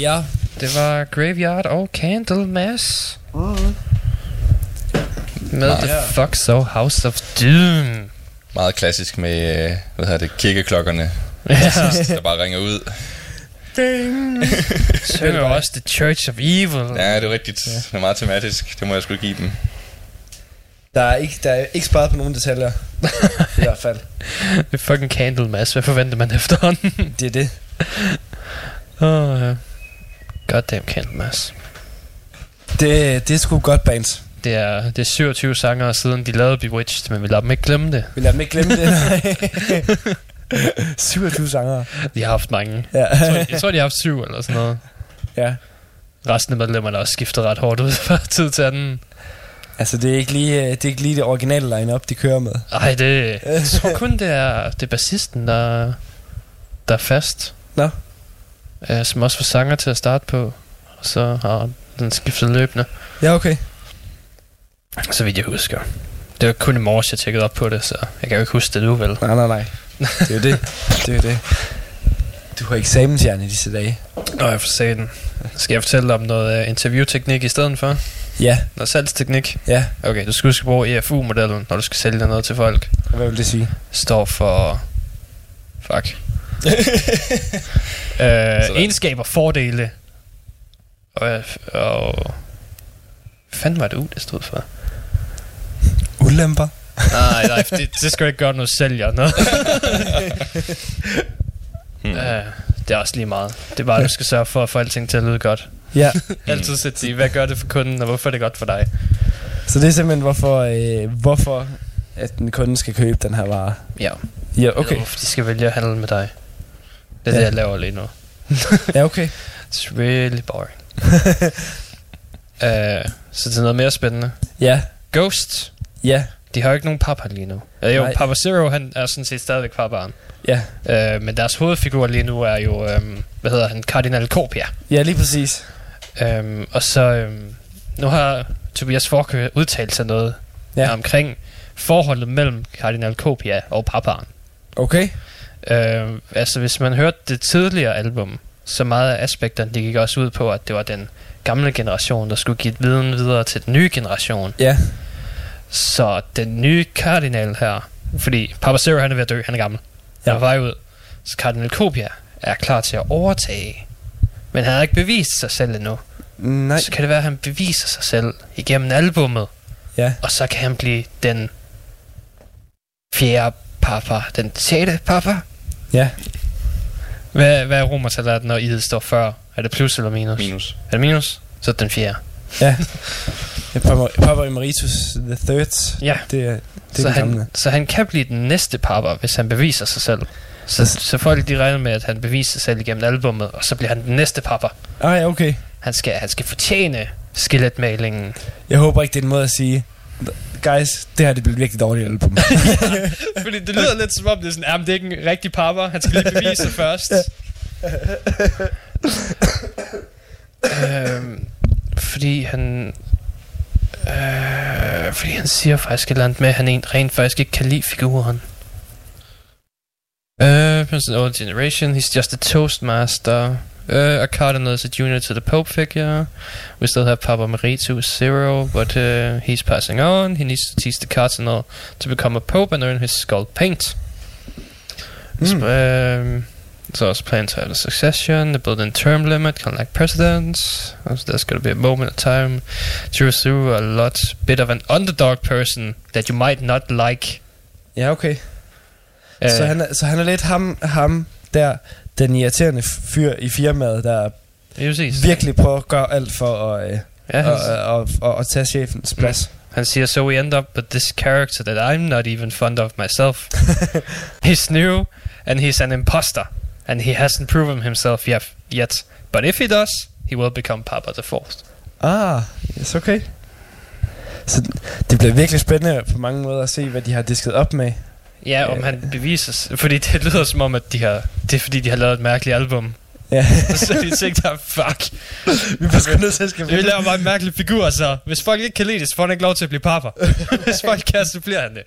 Ja. Det var Graveyard og Candlemas. Med The Fuck So House of Doom. Meget klassisk med, øh, hvad hedder det, kirkeklokkerne, Ja. der bare ringer ud. Synger også The Church of Evil. Ja, det er rigtigt. Det er meget tematisk. Det må jeg skulle give dem. Der er ikke, der er ikke sparet på nogen detaljer. I hvert fald. Det er fucking Candlemas. Hvad forventer man efterhånden? Det er det. Åh, oh, ja. Goddamn Candlemas. Det, det er sgu godt bands. Det er, det er 27 sanger siden de lavede Bewitched, men vi lader dem ikke glemme det. Vi lader dem ikke glemme det. nej. 27 sanger. De har haft mange. Ja. Jeg tror, jeg tror de har haft syv eller sådan noget. ja. Resten af medlemmerne har også skiftet ret hårdt ud fra tid til anden. Altså, det er ikke lige det, er ikke lige det originale line-up, de kører med. Ej, det, jeg tror kun, det er, det er bassisten, der, der er fast. Nå. Uh, som også var sanger til at starte på. Og så har den skiftet løbende, Ja, okay. så vidt jeg husker. Det var kun i morges, jeg tjekkede op på det, så jeg kan jo ikke huske det nu, vel? Nej, nej, nej. Det er jo det. Det er jo det. Du har eksamensjern i disse dage. Nå, jeg får se den. Skal jeg fortælle dig om noget uh, interviewteknik i stedet for? Ja, Noget salgsteknik? ja. Okay, du skal huske at bruge EFU-modellen, når du skal sælge noget til folk. Hvad vil det sige? står for... Fuck. øh, egenskaber, fordele. Og, og... Hvad fanden var det U, det stod for? Ulemper. Nej, nej, det, det skal ikke gøre, du sælger noget. Hmm. øh, det er også lige meget. Det er bare, at du skal sørge for at få alting til at lyde godt. Ja, Altid sætte sig i, hvad gør det for kunden, og hvorfor er det godt for dig? så det er simpelthen, hvorfor, øh, hvorfor at den kunde skal købe den her vare. Ja, Ja, okay. Hvorfor de skal vælge at handle med dig. Det er Ja. det, jeg laver lige nu. Ja, okay. It's really boring. uh, så det er noget mere spændende. Ja, Ghost. ja, De har jo ikke nogen papa lige nu. Uh, jo, Nej. Papa Zero, han er sådan set stadigvæk paparen. ja. Uh, men deres hovedfigur lige nu er jo, um, hvad hedder han, Cardinal Copia. Ja, lige præcis. Um, og så, um, nu har Tobias Forkø udtalt sig noget Ja. omkring forholdet mellem Cardinal Copia og paparen. Okay. Uh, altså, hvis man hørte det tidligere album, så meget af aspekterne, det gik også ud på, at det var den gamle generation, der skulle give viden videre til den nye generation. Ja, Så den nye kardinal her, fordi Papa Zero han er ved at dø, han er gammel. Han Ja. er på vej ud. Så kardinal Copia er klar til at overtage. Men han har ikke bevist sig selv endnu. nej. Så kan det være, at han beviser sig selv igennem albummet. Ja, Og så kan han blive den fjerde papa. Den sjette papa. Ja. Hvad, hvad er romertallet, når i står før? Er det plus eller minus? Minus. Er det minus? Så er det den fjerde. Ja. Papa, Papa Emeritus the Third. Ja. Det er, det så, han, gamle. så han kan blive den næste papa, hvis han beviser sig selv. Så, Så- så folk de regner med, at han beviser sig selv igennem albummet, og så bliver han den næste papa. Ah, ja, okay. Han skal, han skal fortjene skeletmalingen. Jeg håber ikke, det er en måde at sige, guys, det her det bliver virkelig dårligt album. Fordi det lyder lidt som om, det er sådan, jamen det er ikke en rigtig papa, han skal lige bevise sig først. øhm, fordi han... Øh, fordi han siger faktisk et eller andet med, at han en- rent faktisk ikke kan lide figuren. Uh, President Old Generation, he's just a toastmaster. Uh, a cardinal is a junior to the Pope figure. We still have Papa Emeritus Zero, but uh, he's passing on. He needs to teach the cardinal to become a pope and earn his skull paint. Mm. Um, there's also plan to have a succession, the built-in term limit, kind of like presidents. Also, there's going to be a moment of time through a lot, bit of an underdog person that you might not like. ja, okay. Uh, Så, han er, så han er lidt ham, ham der, den irriterende fyr i firmaet, der præcis. virkelig prøver at gøre alt for at, øh, Ja, at, han, at, at, at, at tage chefens plads. han siger, so we end up with this character that I'm not even fond of myself. he's new, and he's an imposter, and he hasn't proven himself yet. yet. But if he does, he will become Papa the Fourth. Ah, yes, okay. Så det bliver virkelig spændende på mange måder at se, hvad de har disket op med. Ja, om han beviser Fordi det lyder som om, at de har, det er fordi, de har lavet et mærkeligt album. Ja. så de tænkte, fuck. vi var sgu nødt til at skal Vi laver bare en mærkelig figur, så hvis folk ikke kan lide det, så får han ikke lov til at blive papa. hvis folk kan, så bliver han det.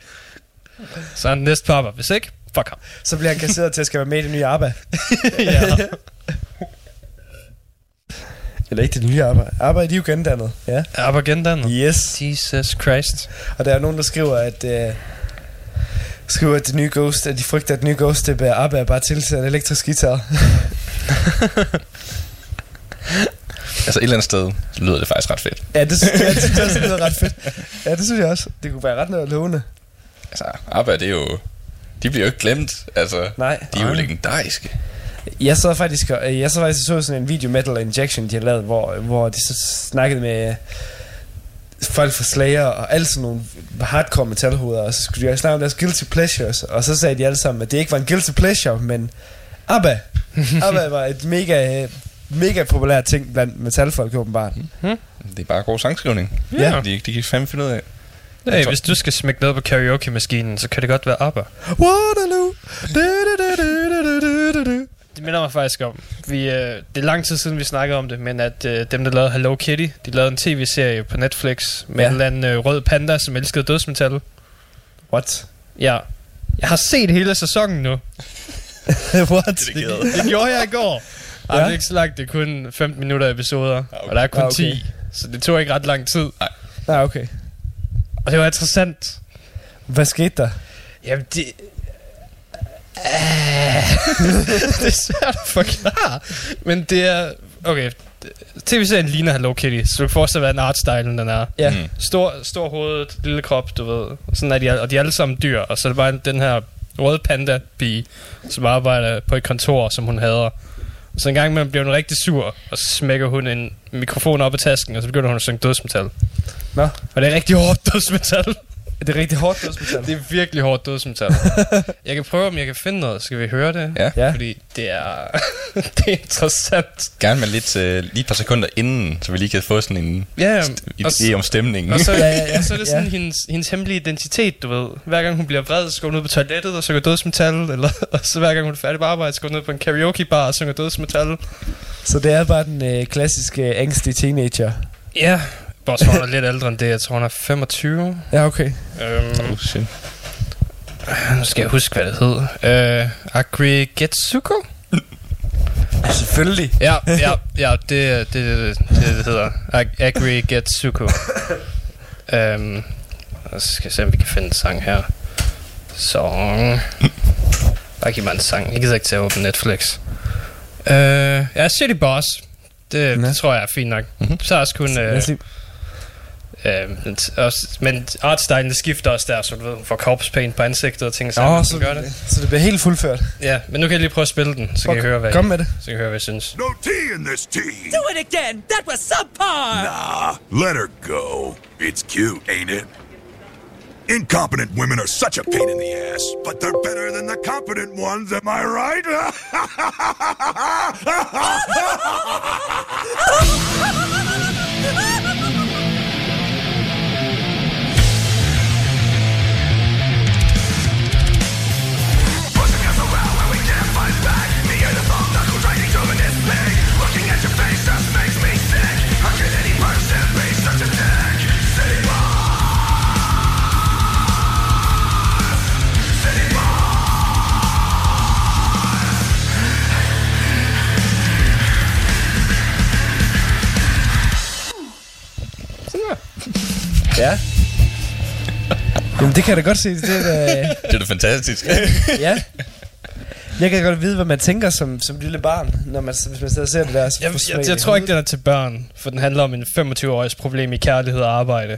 Så er han den næste papa. Hvis ikke, fuck ham. Så bliver han kasseret til at skal være med i det nye ABBA. ja. Eller ikke det nye arbejde. Arbejde i Uganda. Ja. Abagendan. Yes. Jesus Christ. Og der er nogen, der skriver, at... Øh, skriver, at det nye Ghost, at de frygter, at det nye Ghost, det bærer ABBA bare til til en elektrisk guitar. Altså et eller andet sted lyder det faktisk ret fedt. ja, det, synes- ja, det synes jeg også lyder ret fedt. Ja, det synes jeg også. Det kunne være ret noget lovende. Altså, ABBA, det er jo... De bliver jo ikke glemt. Altså, Nej. de er jo legendariske. Jeg sad faktisk, og- jeg sad faktisk så sådan en video Metal Injection, de har lavet, hvor, hvor de så snakkede med folk fra Slayer og alle sådan nogle hardcore metalhoveder, og så skulle de også snakke om deres guilty pleasures, og så sagde de alle sammen, at det ikke var en guilty pleasure, men ABBA. ABBA var et mega, mega populært ting blandt metalfolk åbenbart. Det er bare god sangskrivning. Ja. De, de kan fandme finde ud af. Hey, hvis du skal smække noget på karaoke-maskinen, så kan det godt være ABBA. Waterloo. Du, du, du, du, du, du, du. Det minder mig faktisk om, vi, øh, det er lang tid siden, vi snakkede om det, men at øh, dem, der lavede Hello Kitty, de lavede en tv-serie på Netflix med Ja. ja. en eller anden øh, rød panda, som elskede dødsmetal. What? Ja. Jeg har set hele sæsonen nu. What? Det, det gjorde jeg i går. Ja. det er ikke så langt, det er kun 15 minutter episoder, okay. og der er kun Ah, okay. 10. Så det tog ikke ret lang tid. Nej, okay. Og det var interessant. Hvad skete der? Jamen, det... Ah. det er svært at forklare. Men det er... Okay, tv-serien ligner Hello Kitty, så du kan forestille dig, hvordan artstylen den er. Ja. Mm. Stor, stor hoved, lille krop, du ved. Sådan er de, og de er alle sammen dyr. Og så er det bare den her røde panda-pige, som arbejder på et kontor, som hun hader. Og så en gang imellem bliver hun rigtig sur, og så smækker hun en mikrofon op i tasken, og så begynder hun at synge dødsmetal. Nå. Og det er rigtig hårdt dødsmetal. Det er rigtig hårdt dødsmetal. Det er virkelig hårdt dødsmetal. jeg kan prøve, om jeg kan finde noget. Skal vi høre det? Ja. Ja. Fordi det er, det er interessant. Gerne med lidt, øh, lige et par sekunder inden, så vi lige kan få sådan en Ja, og, idé om stemningen. og, så, Ja, ja, ja, ja, ja. ja. og så er det sådan Ja. hendes, hendes hemmelige identitet, du ved. Hver gang hun bliver vred, så går hun ud på toilettet og synger dødsmetal. Eller, og så hver gang hun er færdig på arbejde, så går hun ud på en karaoke bar og synger dødsmetal. Så det er bare den øh, klassiske øh, angstige teenager. Ja, hun er lidt ældre end det. Jeg tror, hun er 25. Ja, okay. Øhm, Oh, shit. nu skal jeg huske, hvad det hed. Øh, Agri Getsuko? Selvfølgelig. Ja, ja, ja, det er det, det, det, det hedder. Ag- Agri Getsuko. um, og så skal jeg se, om vi kan finde en sang her. Song. Bare giv mig en sang. Jeg gider ikke til at åbne Netflix. Uh, ja, City Boss. Det, Ja. det tror jeg er fint nok. Mm-hmm. Så er også kun... Lad Uh, men, også, men artstylen det skifter også der, så du ved, hun får corpse paint på ansigtet og ting, og Nå, sager, så, så gør det. så det bliver helt fuldført. Ja, men nu kan jeg lige prøve at spille den, så kan I høre, hvad, Kom med det. så kan I høre, hvad jeg synes. No tea in this tea. Do it again. That was subpar. Nah, let her go. It's cute, ain't it? Incompetent women are such a pain in the ass, but they're better than the competent ones, am I right? det kan jeg da godt se. Det er da, Det er da fantastisk. ja. Jeg kan godt vide, hvad man tænker som, som lille barn, når man, hvis man sidder og ser det der. Så Jeg, jeg, jeg tror ikke, den er til børn, for den handler om en 25-årigs problem i kærlighed og arbejde.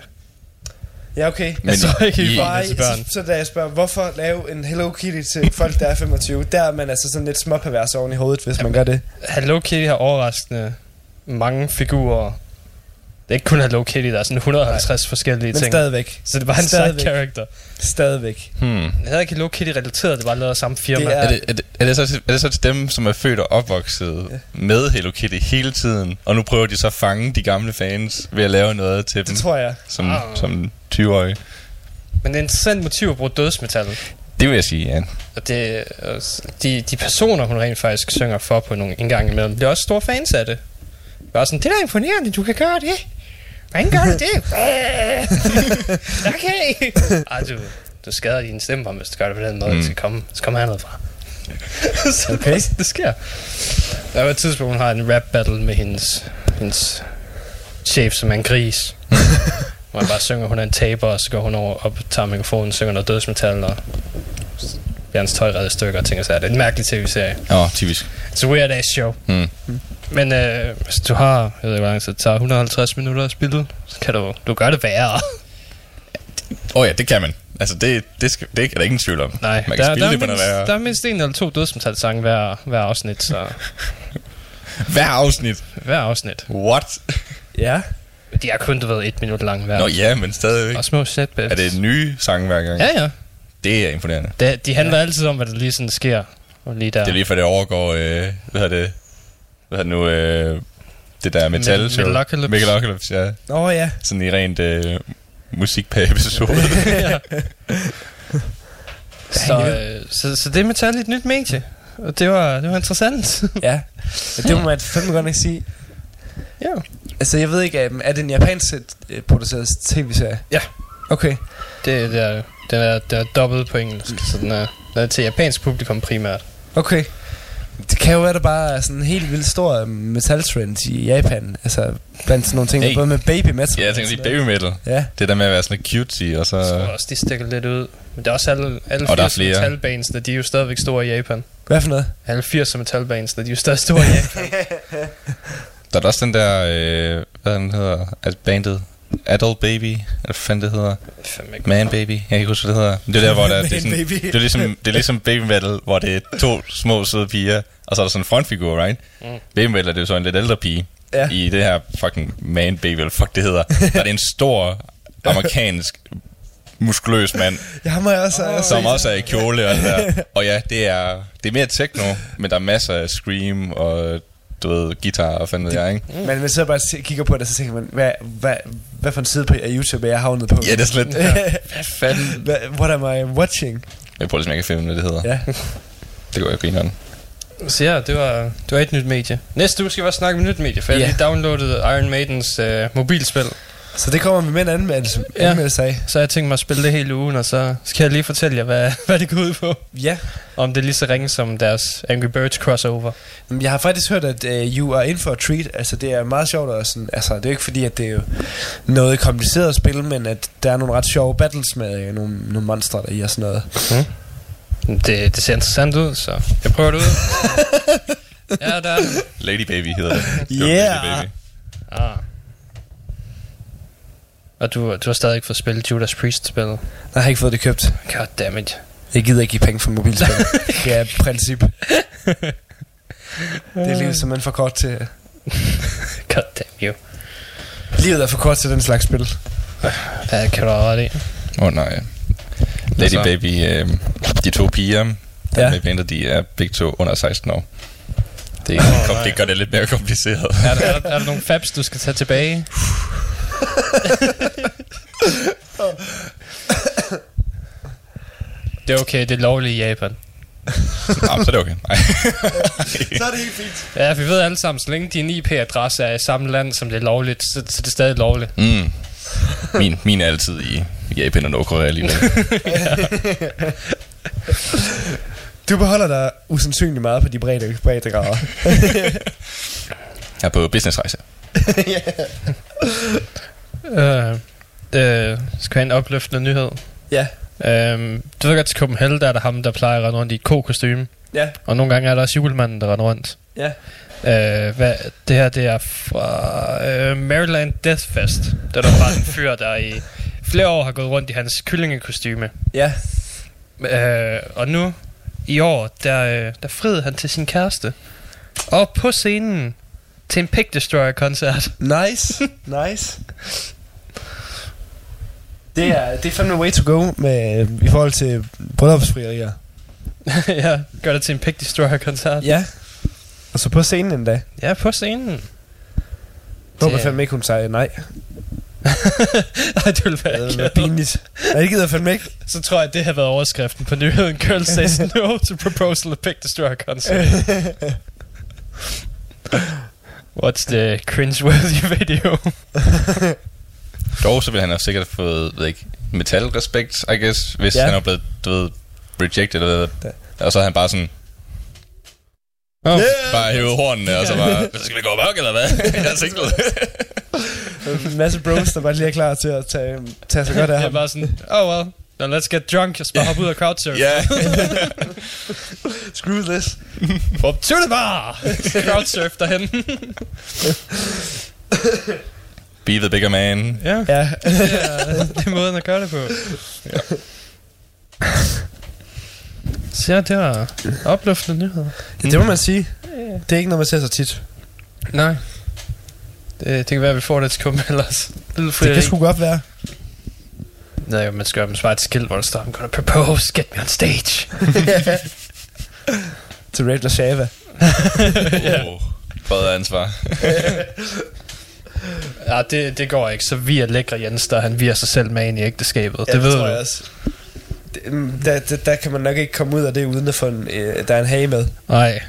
Ja, okay. Men jeg tror ikke, i- Nej, til børn. så, så da jeg spørger, hvorfor lave en Hello Kitty til folk, der er 25, der er man altså sådan lidt småpervers oven i hovedet, hvis man gør det. Hello Kitty har overraskende mange figurer. Det er ikke kun Hello Kitty, der er sådan 150 Nej. forskellige Men ting. stadigvæk. Så det var en side stadigvæk. character. Stadigvæk. Hmm. Jeg havde ikke Hello Kitty relateret, det var lavet af samme firma. Det Det er- er... Er, det, er, det, er, det så, er det så til dem, som er født og opvokset ja. med Hello Kitty hele tiden, og nu prøver de så at fange de gamle fans ved at lave noget til dem Det tror jeg. som, Ah. som 20-årige? Men det er interessant motiv at bruge dødsmetal. Det vil jeg sige, ja. Og det, de, de personer, hun rent faktisk synger for på nogle en gang imellem, bliver også store fans af det. Bare sådan, det er da imponerende, du kan gøre det. Hvordan gør du det? okay. Ej, du, du skader din stemme, hvis du gør det på den måde. Mm. Det skal komme, det skal komme hernede fra. så Okay. det sker. Der var et tidspunkt, hun har en rap battle med hendes hendes chef, som er en gris. hvor han bare synger, hun er en taber, og så går hun over op, tager mikrofonen, synger noget dødsmetal, og bliver hans tøj reddet stykker og ting og sager. Det er en mærkelig tv-serie. Åh, typisk. It's a weird ass show. Mm. Men øh, hvis du har, jeg ved ikke, hvor lang tid det tager, 150 minutter at spille, så kan du, du gøre det værre. Åh oh, ja, det kan man. Altså, det, det, skal, det er der ingen tvivl om. Nej, man kan der, spille der, det er mindst, der er mindst en eller to dødsmetal-sange hver, hver afsnit, så Hver afsnit. hver afsnit. What? Ja. De er kun, du ved, et minut lang hver. Nå ja, men stadigvæk. Og små setbacks. Er det nye sange hver gang? Ja, ja. Det er imponerende. Det, de handler ja. altid om, hvad der lige sådan sker. Og lige der. Det er lige for det overgår, øh, hvad hedder det, hvad hedder det nu, øh, det der metal show. Metalocalypse. Megalocalypse, ja. Åh oh, ja. Sådan i rent øh, musik per episode. ja. så, øh, så, så det er metal i et nyt medie. Og det var, det var interessant. Ja. Det må man fandme godt ikke sige. ja. Altså, jeg ved ikke, um, er det en japansk øh, produceret tv-serie? Ja. Okay. Det, det er, den er, den er dobbelt på engelsk, så den er, den er til japansk publikum primært. Okay. Det kan jo være, der bare er sådan en helt vildt stor metal trend i Japan. Altså, blandt sådan nogle ting, Hey. både med baby metal. ja, jeg tænker sige baby metal. Ja. Det der med at være sådan cutesy, og så... Så også, de stikker lidt ud. Men der er også alle, alle Og der er 80 flere. metalbands, de er jo stadigvæk store i Japan. Hvad for noget? Alle 80 metalbands, de er jo stadig store i Japan. Der er da også den der, øh, hvad den hedder, altså bandet Adult Baby, eller hvad fanden det hedder? Man Baby, jeg kan ikke huske, hvad det hedder. Det er der, hvor der, det, er sådan, det, er ligesom, det er ligesom Baby Metal, hvor det er to små søde piger, og så er der sådan en frontfigur, right? Mm. Baby Metal er det jo så en lidt ældre pige. Ja. I det her fucking Man Baby, eller fuck det hedder. Der er det en stor amerikansk muskuløs mand, Jeg har mig også... Oh, som også er i kjole og det der. Og ja, det er, det er mere techno, men der er masser af scream og du ved, guitar og fanden ved jeg, ikke? Men man sidder bare kigger på det, så tænker man, hvad, hvad, hvad for en side på af YouTube er jeg havnet på? Ja, det er sådan lidt... Hvad fanden? What am I watching? Jeg prøver ligesom, jeg kan finde, hvad det hedder. Ja. Det går jeg grine om. Så ja, det var, det var et nyt medie. Næste uge skal vi også snakke om et nyt medie, for jeg Ja. har lige downloadet Iron Maidens øh, mobilspil. Så det kommer vi med en anmeldelse, Ja. ja. anmeldelse af. Så jeg tænkt mig at spille det hele ugen, og så skal jeg lige fortælle jer, hvad, hvad det går ud på. Ja. Om det er lige så ringe som deres Angry Birds crossover. Jeg har faktisk hørt, at uh, you are in for a treat. Altså, det er meget sjovt og sådan, altså, det er jo ikke fordi, at det er jo noget kompliceret at spille, men at der er nogle ret sjove battles med øh, nogle, nogle monstre der i og sådan noget. Det, det ser interessant ud, så jeg prøver det ud. ja, der er det. Lady Baby hedder det. Yeah. Lady Baby. Ah. Og du, du har stadig ikke fået spillet Judas Priest-spillet. Jeg har ikke fået det købt. God damn it. Jeg gider ikke give penge for mobilspil. det er princip. Det er livet simpelthen for kort til... God damn you. Livet er for kort til den slags spil. Ja, kan du have ret i. Åh oh, nej. Lady så? Baby, øh, de to piger, der Ja. med bandet, de er begge to under 16 år. Det, oh, nej. det gør det lidt mere kompliceret. Er der, er, der, er der nogle fabs, du skal tage tilbage? det er okay, det er lovligt i Japan. Jamen, så er det okay. Nej. Så er det helt fint. Ja, vi ved alle sammen, så længe din IP-adresse er i samme land, som det er lovligt, så, så det er stadig lovligt. Mm. Min, min er altid i Japan og Nordkorea lige nu. Du beholder dig usandsynligt meget på de brede, brede grader. Jeg er på businessrejse. Øh, øh, skal have en opløftende nyhed? ja. Øh, du ved godt, til Copenhagen, der er der ham, der plejer at rende rundt i et ko-kostyme. Ja. Og nogle gange er der også julemanden, der render rundt. Ja. Øh, hvad, det her, det er fra øh, Maryland Death Fest. Der er der bare en fyr, der i flere år har gået rundt i hans kyllingekostyme. Ja. Øh, og nu, i år, der, der friede han til sin kæreste. Og på scenen til en Pig Destroyer-koncert. Nice. nice. Det er, det er fandme way to go med, i forhold til bryllupsfrierier. ja, gør det til en Pig Destroyer-koncert. Ja. Og så på scenen endda. Ja, på scenen. Håber Det- fandme ikke, hun sagde nej. Ej, det ville Det være ville være pinligt. Nej, det gider fandme ikke. Så tror jeg, at det har været overskriften på nyheden. Girl says no to proposal of Pig Destroyer concert. What's the cringe-worthy video? Dog så ville han have sikkert fået, ved ikke, metal-respekt, I guess, hvis Ja. ja. han var blevet, du ved, rejected eller hvad. Ja. Og så er han bare sådan, Oh. Bare hæve hornene, og så bare, skal vi gå mørk, eller hvad? Jeg er single. En masse bros, der bare lige er klar til at tage, tage sig godt af ham. bare sådan, oh well, then let's get drunk, og så bare hoppe ud af crowdsurf. ja. Screw this. Up to the bar! crowdsurf derhen. Be the bigger man. ja, Ja, ja, det er måden at gøre det på. Så ja, det var opløftende nyheder. det må man sige. Det er ikke noget, man ser så tit. Nej. Det, det kan være, at vi får det tilkum ellers. Lille Det frieri. kan sgu godt være. Nej, man skal jo svare et skilt, hvor der står, I'm gonna propose, get me on stage. Til Red Shava. Oh. Brede ansvar. Ja, det, det går ikke. Så vi er lækre Jens, der han virer sig selv med ind i ægteskabet. Ja, det ved tror du. jeg også. Det, mm, der, der, der kan man nok ikke komme ud af det, uden at få en, øh, der er en hage med. Nej.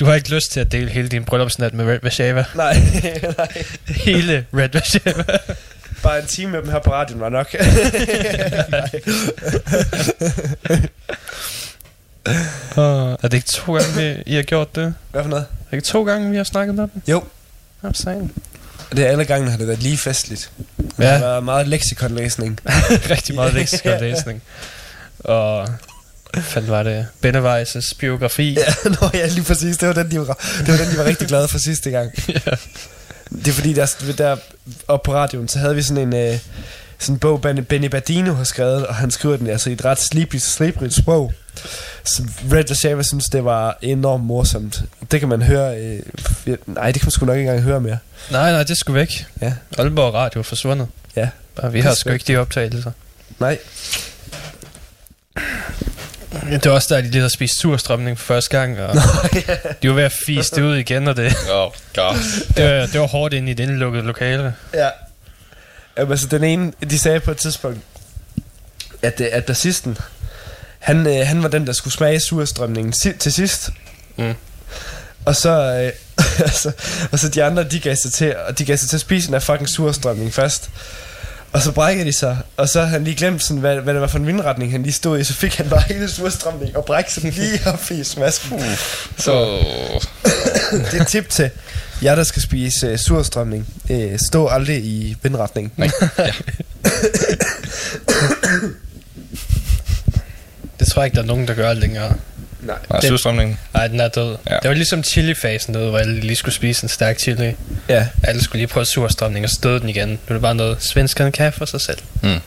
Du har ikke lyst til at dele hele din bryllupsnat med Red Vashava. Nej, nej. Hele Red Vashava. Bare en time med dem her på radioen var nok. uh, er det ikke to gange, vi, I har gjort det? Er Hvad for noget? det ikke to gange, vi har snakket med dem? Jo. Saying. Og det er alle gange har det været lige festligt. Det Ja. har været meget leksikonlæsning. Rigtig meget leksikonlæsning. Og hvad fanden var det? Bennevejs' biografi. Ja, nå, ja, lige præcis. Det var den, de var, det var, den, de var rigtig glade for sidste gang. Ja. Det er fordi, der, der oppe på radioen, så havde vi sådan en, øh, sådan en bog, Benny, Bardino har skrevet, og han skriver den altså i et ret slibigt, slibrigt sprog. Så Red Shava synes, det var enormt morsomt. Det kan man høre... Øh, nej, det kan man sgu nok ikke engang høre mere. Nej, nej, det skulle væk. Ja. Aalborg Radio er forsvundet. Ja. Og vi har sgu sgu ikke de optagelser. Nej. Ja, Det var også der, de lige havde spist surstrømning for første gang, og de var ved at fise det ud igen, og det, Oh, god. det, var, det var hårdt inde i det indelukkede lokale. Ja. Jamen, altså, den ene, de sagde på et tidspunkt, at, øh, at bassisten, han, øh, han var den, der skulle smage surstrømningen si- til sidst. Mm. Og så, øh, altså, og så de andre, de gav sig til, og de gav sig til at spise den her fucking surstrømning først. Og så brækkede de sig, og så havde han lige glemt, sådan, hvad, hvad det var for en vindretning, han lige stod i, så fik han bare hele surstrømningen og brækkede sig lige op i smasken. Så... Det er et tip til jer, der skal spise uh, surstrømning. Uh, stå aldrig i vindretning. Nej. Ja. Det tror jeg ikke, der er nogen, der gør længere. Nej. Nej, Det- surstrømningen. Nej, den er død. Ja. Det var ligesom chili-fasen derude, hvor alle lige skulle spise en stærk chili. Ja. Alle skulle lige prøve surstrømning, og så døde den igen. Nu er det bare noget, svenskerne kan for sig selv. Der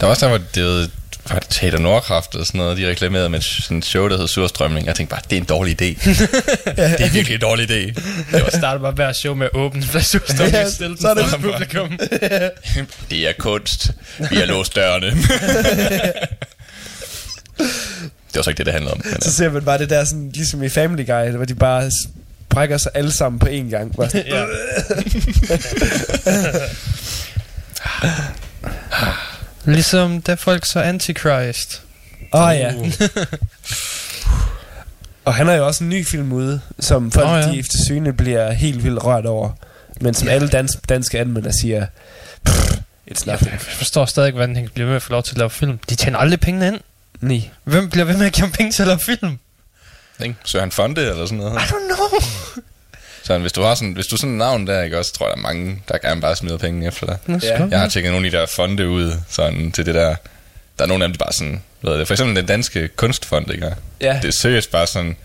var også der, hvor det var, det Teater Nordkraft og sådan noget, de reklamerede med sådan et show, der hed Surstrømning. Jeg tænkte bare, det er en dårlig idé. det er virkelig en dårlig idé. Det var startet bare hver show med at åbne en flaske surstrømning Ja, stille så er det publikum. Det er kunst. Vi har låst dørene. det var så ikke det, det handlede om. Men, Så ser man bare det der sådan, ligesom i Family Guy, hvor de bare brækker sig alle sammen på én gang. Bare sådan, ja. ligesom da folk så Antichrist. Åh oh, ja. Og han har jo også en ny film ude, som folk oh, ja. ja. de efter syne bliver helt vildt rørt over. Men som alle dans, danske anmeldere siger, "Pff, it's nothing. Jeg forstår stadig ikke, hvordan han kan blive med at få lov til at lave film. De tjener aldrig pengene ind. Nej. Hvem bliver ved med at give ham penge til at lave film? ikke? Søren Fonde eller sådan noget. I don't know. Så hvis du har sådan, hvis du sådan en navn der, ikke også, tror jeg, der er mange, der gerne bare smider penge efter dig. Ja. skål. Jeg har tjekket nogle af de der fonde ud, sådan til det der. Der er nogle af dem, der bare sådan, hvad er det, for eksempel den danske kunstfond, ikke? Ja. Det er seriøst bare sådan,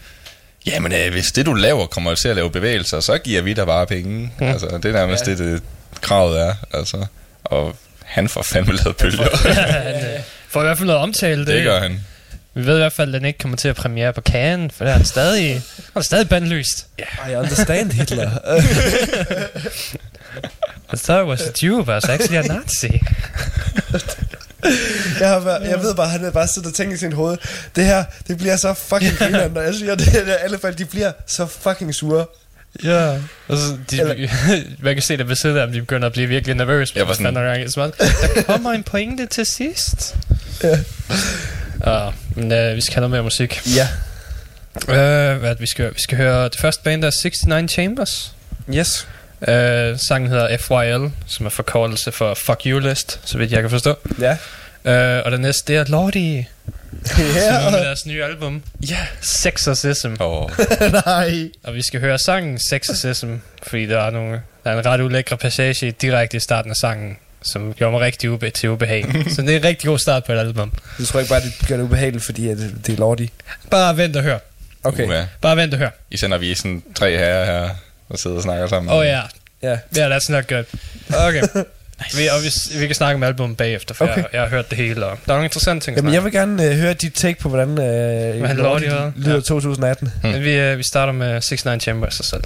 jamen øh, hvis det du laver kommer til at lave bevægelser, så giver vi dig bare penge. Mm. Altså, det er nærmest Ja. det, det kravet er, altså. Og han får fandme lavet bølger. Han får i hvert fald noget omtale. det gør han. Vi ved i hvert fald, at den ikke kommer til at premiere på Cannes, for der er han stadig, han er stadig bandlyst. I understand Hitler. I thought it was a Jew, but actually a Nazi. jeg, har været, jeg ved bare, han har bare siddet og tænkt i sin hoved, det her, det bliver så fucking grineren, når jeg siger det. det alle fald, de bliver så fucking sure. Ja. Og så, de, Eller- man kan se det ved siden af dem, de begynder at blive virkelig nervøse. Jeg var sådan- gang, der kommer en pointe til sidst. Ja. Uh, men uh, vi skal have noget mere musik. Ja. Uh, hvad vi skal høre? Vi skal høre det første band, der er 69 Chambers. Yes. Uh, sangen hedder FYL, som er forkortelse for Fuck You List, så vidt jeg kan forstå. Ja. Uh, og det næste, det er Lordi. Nu ja, med deres nye album. Ja. Sexorcism. Åh, nej. Og vi skal høre sangen Sexorcism, fordi der er, nogle, der er en ret ulækre passage direkte i starten af sangen, som gjorde mig rigtig ube til ubehag. Så det er en rigtig god start på et album. Du tror ikke bare, det gør det ubehageligt, fordi at det, det er lortigt? Bare vent og hør. Okay. uha. Bare vent og hør. I sender vi sådan tre herrer her, og sidder og snakker sammen. Åh oh, ja, Ja. yeah, that's not good. Okay. Vi, og vi, vi kan snakke om albumet bagefter, for Okay. jeg, jeg har hørt det hele, og der er nogle interessante ting Jamen, jeg vil gerne øh, høre dit take på, hvordan øh, er. lyder Ja. 2018. om. Men vi, øh, vi starter med 69 Chambers, og så er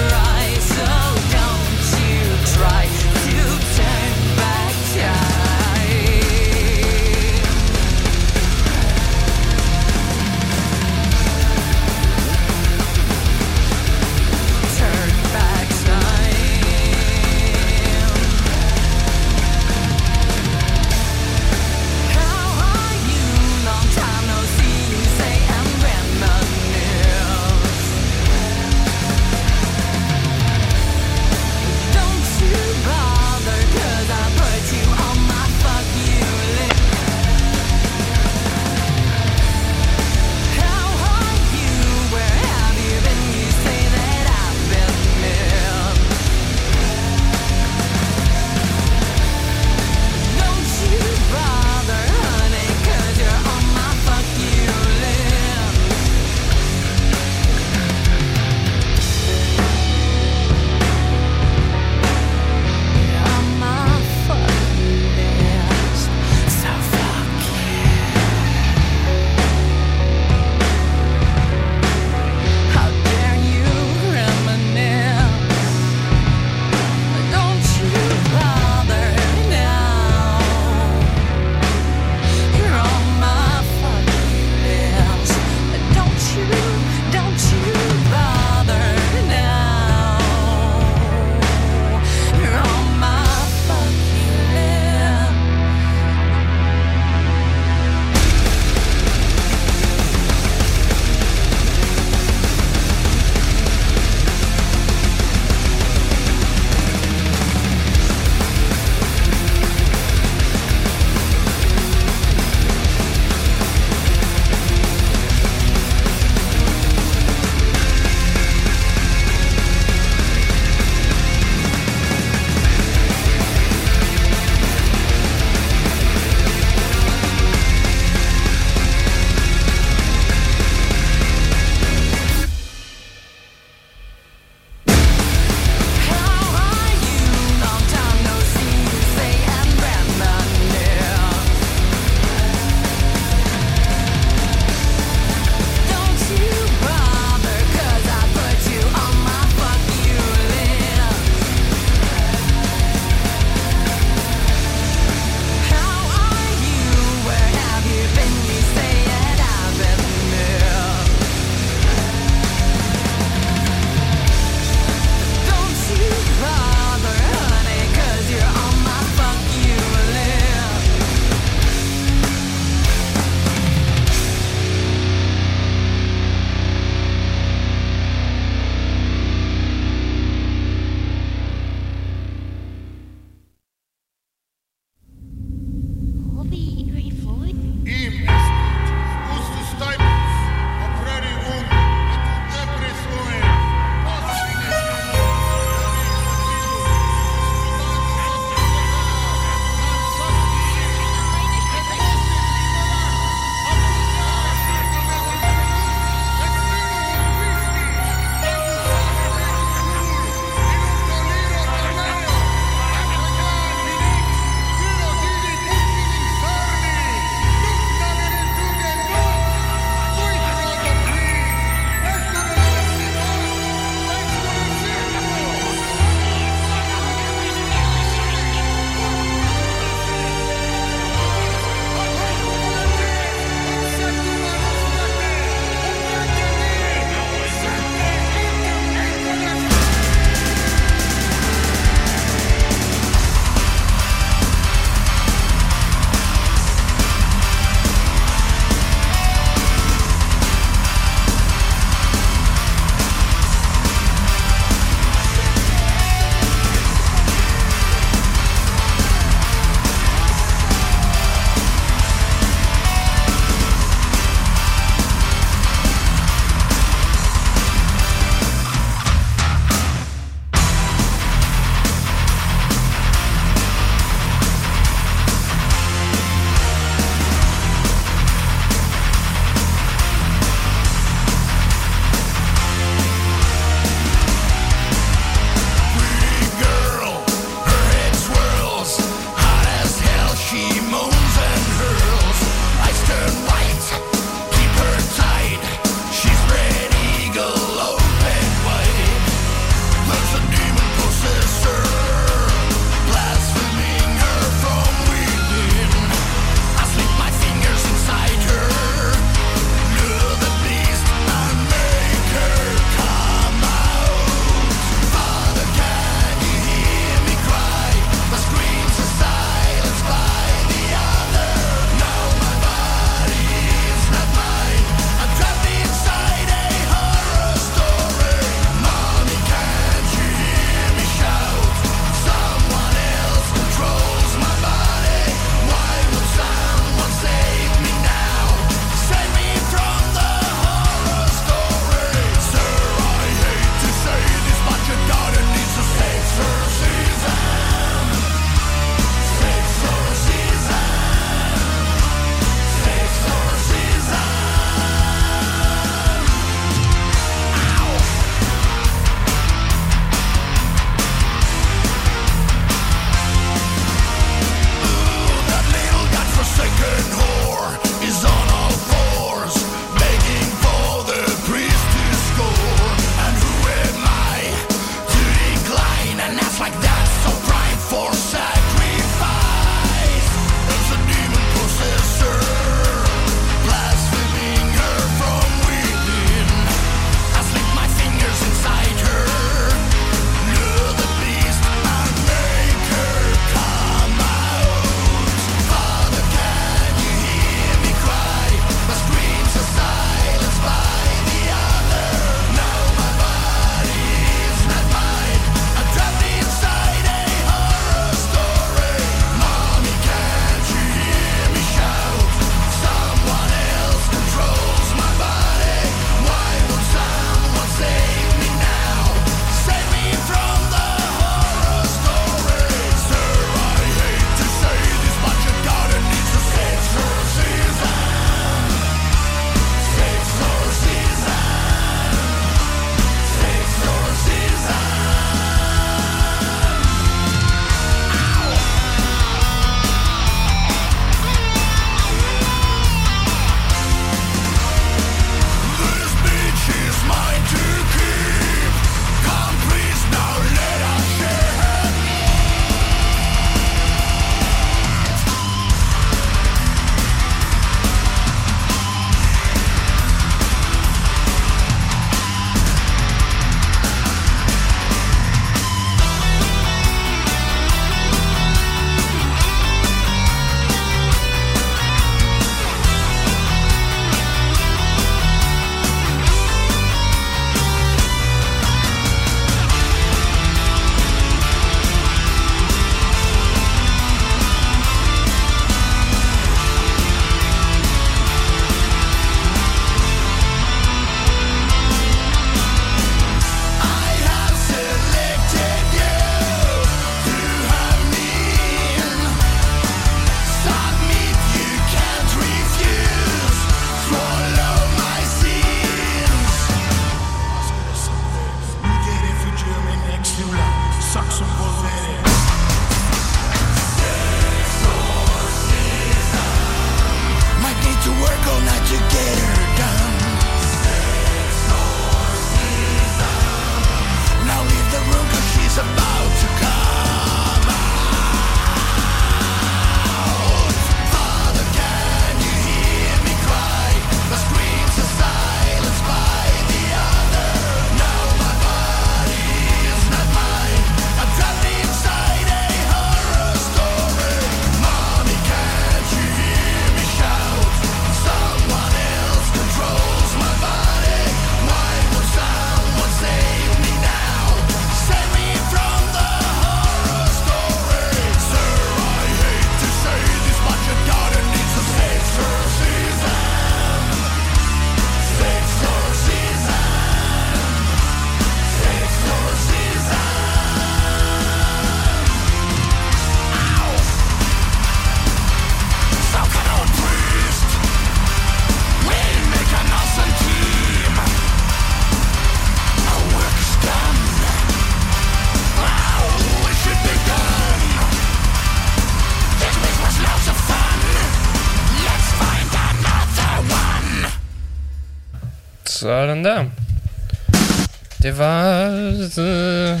Det var... Uh,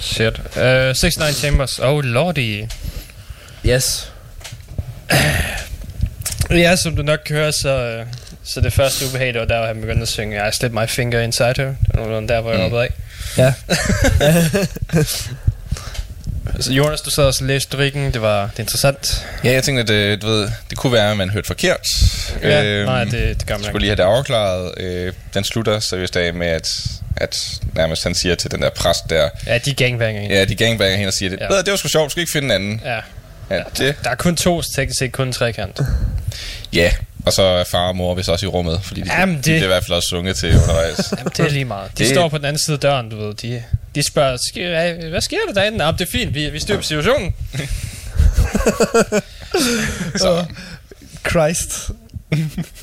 shit. Uh, 69 Chambers. Oh, lordy. Yes. Ja, som du nok kan høre, så, så det første ubehag, det var der, hvor han begyndte at synge I slipped my finger inside her. Det var der, hvor jeg Mm. hoppede af. Ja. Altså, Jonas, du sad og så læste lyrikken. Det var det er interessant. Ja, jeg tænkte, at det, du ved, det kunne være, at man hørte forkert. Ja, nej, det, det gør man skulle ikke. lige have det afklaret. Øh, den slutter seriøst af med, at, at nærmest han siger til den der præst der, Ja, de gangbanger hende. ja, de gangbanger hende og siger, det, Ja. det var sgu sjovt, skal ikke finde en anden. Ja. Ja, det, Der er kun to, så teknisk set kun trekant. ja. Og så er far og mor vist også i rummet, fordi de, Jamen, de det- bliver i hvert fald også sunget til undervejs. Jamen, det er lige meget. De Det- står på den anden side af døren, du ved. De, de spørger, "Sker- hvad, hvad sker der derinde? Jamen, det er fint, vi, vi styrer på situationen. så, Christ.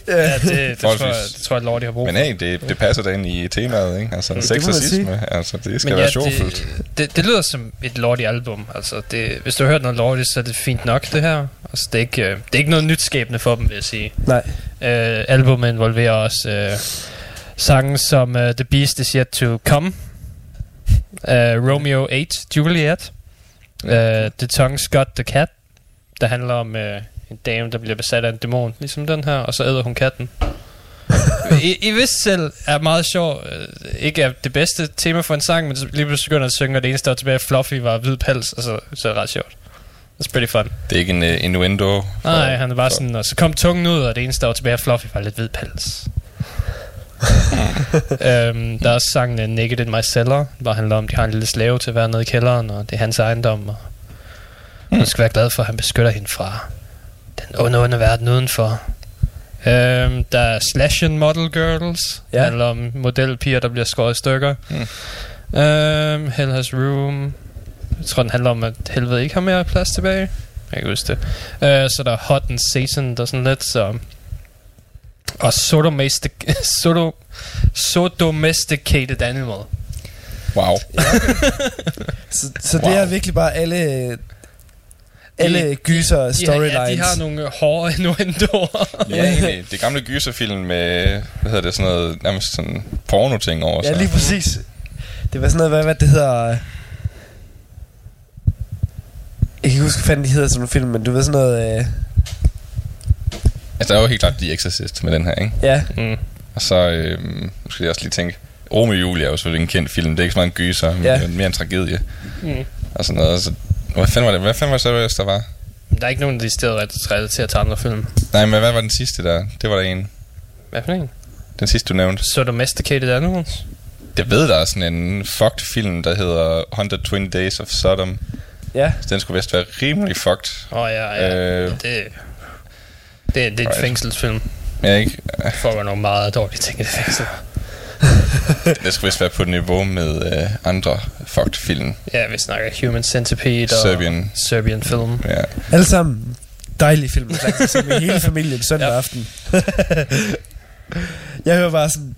Ja, det, det, tror, jeg, det tror jeg, Lordi har brug for. men hey, det, det passer da ind i temaet, ikke? Altså, Det sex og sisme, altså, det skal Men være ja, sjovfuldt. det, det, det lyder som et Lordi-album. Altså, det, hvis du har hørt noget Lordi, så er det fint nok, det her. Altså, det er ikke, øh, det er ikke noget nytskabende for dem, vil jeg sige. Nej. Uh, albumet involverer også uh, sange som uh, The Beast Is Yet To Come, uh, Romeo 8, Juliet, uh, The Tongue's Got The Cat, der handler om uh, en dame, der bliver besat af en dæmon, ligesom den her, og så æder hun katten. I, I vidste selv er meget sjov, uh, ikke er det bedste tema for en sang, men så lige pludselig begynder at synge, og det eneste, der var tilbage, Fluffy var hvid pels, og så, så er det ret sjovt. It's pretty fun. Det er ikke en uh, innuendo. for- Nej, han bare for- sådan, og så kom tungen ud, og det eneste, der var tilbage Fluffy, var lidt hvid pels. øhm, der er også sangen uh, Naked in My Cellar, hvor handler om, at de har en lille slave til at være nede i kælderen, og det er hans ejendom, og hun skal være glad for, at han beskytter hende fra den onde, onde verden udenfor. Øhm, der er Slash and Model Girls, Ja. ja. handler om modelpiger, der bliver skåret i stykker. Mm. Øhm, Hell Has Room, jeg tror, den handler om, at helvede ikke har mere plads tilbage. Jeg kan huske det. Uh, så der er Hot and Satan, der er sådan lidt, så... Og Sodomestic... Sodo, Sodomesticated Animal. Wow. Så, så Wow. det er virkelig bare alle... Alle gyser Ja, storylines. ja, de har nogle øh, hårde innuendoer. Ja, egentlig. Det gamle gyserfilm med, hvad hedder det, sådan noget, nærmest sådan porno-ting over Ja, sig. lige præcis. Det var sådan noget, hvad, hvad det hedder... øh, Jeg kan ikke huske, hvad fanden de hedder sådan nogle film, men du ved sådan noget... Øh, Altså, der er jo helt klart The Exorcist med den her, ikke? ja, mm. Og så, øhm, nu skal jeg også lige tænke, Romeo og Julie er jo selvfølgelig en kendt film. Det er ikke så meget en gyser, men Ja. ja. mere en tragedie. Mm. Og sådan noget. Så, hvad fanden var det? Hvad fanden var det ellers, der var? Der er ikke nogen der relaterer til andre film. Nej, men hvad var den sidste der? Det var der en. Hvad for en? Den sidste, du nævnte. Sodomesticated Animals? Jeg ved, der er sådan en fucked film, der hedder 120 Days of Sodom. ja. Så den skulle vist være rimelig fucked. Åh oh, ja, ja. Øh. Det, det, det er et Right. fængselsfilm. Ja, ikke? For at være nogle meget dårlige ting i det fængsel. Det skulle vist være på niveau med øh, andre fucked film. Ja, vi snakker Human Centipede og Serbian. Serbian film. Ja. Alle sammen dejlige film, se med hele familien søndag Ja. aften. jeg hører bare sådan...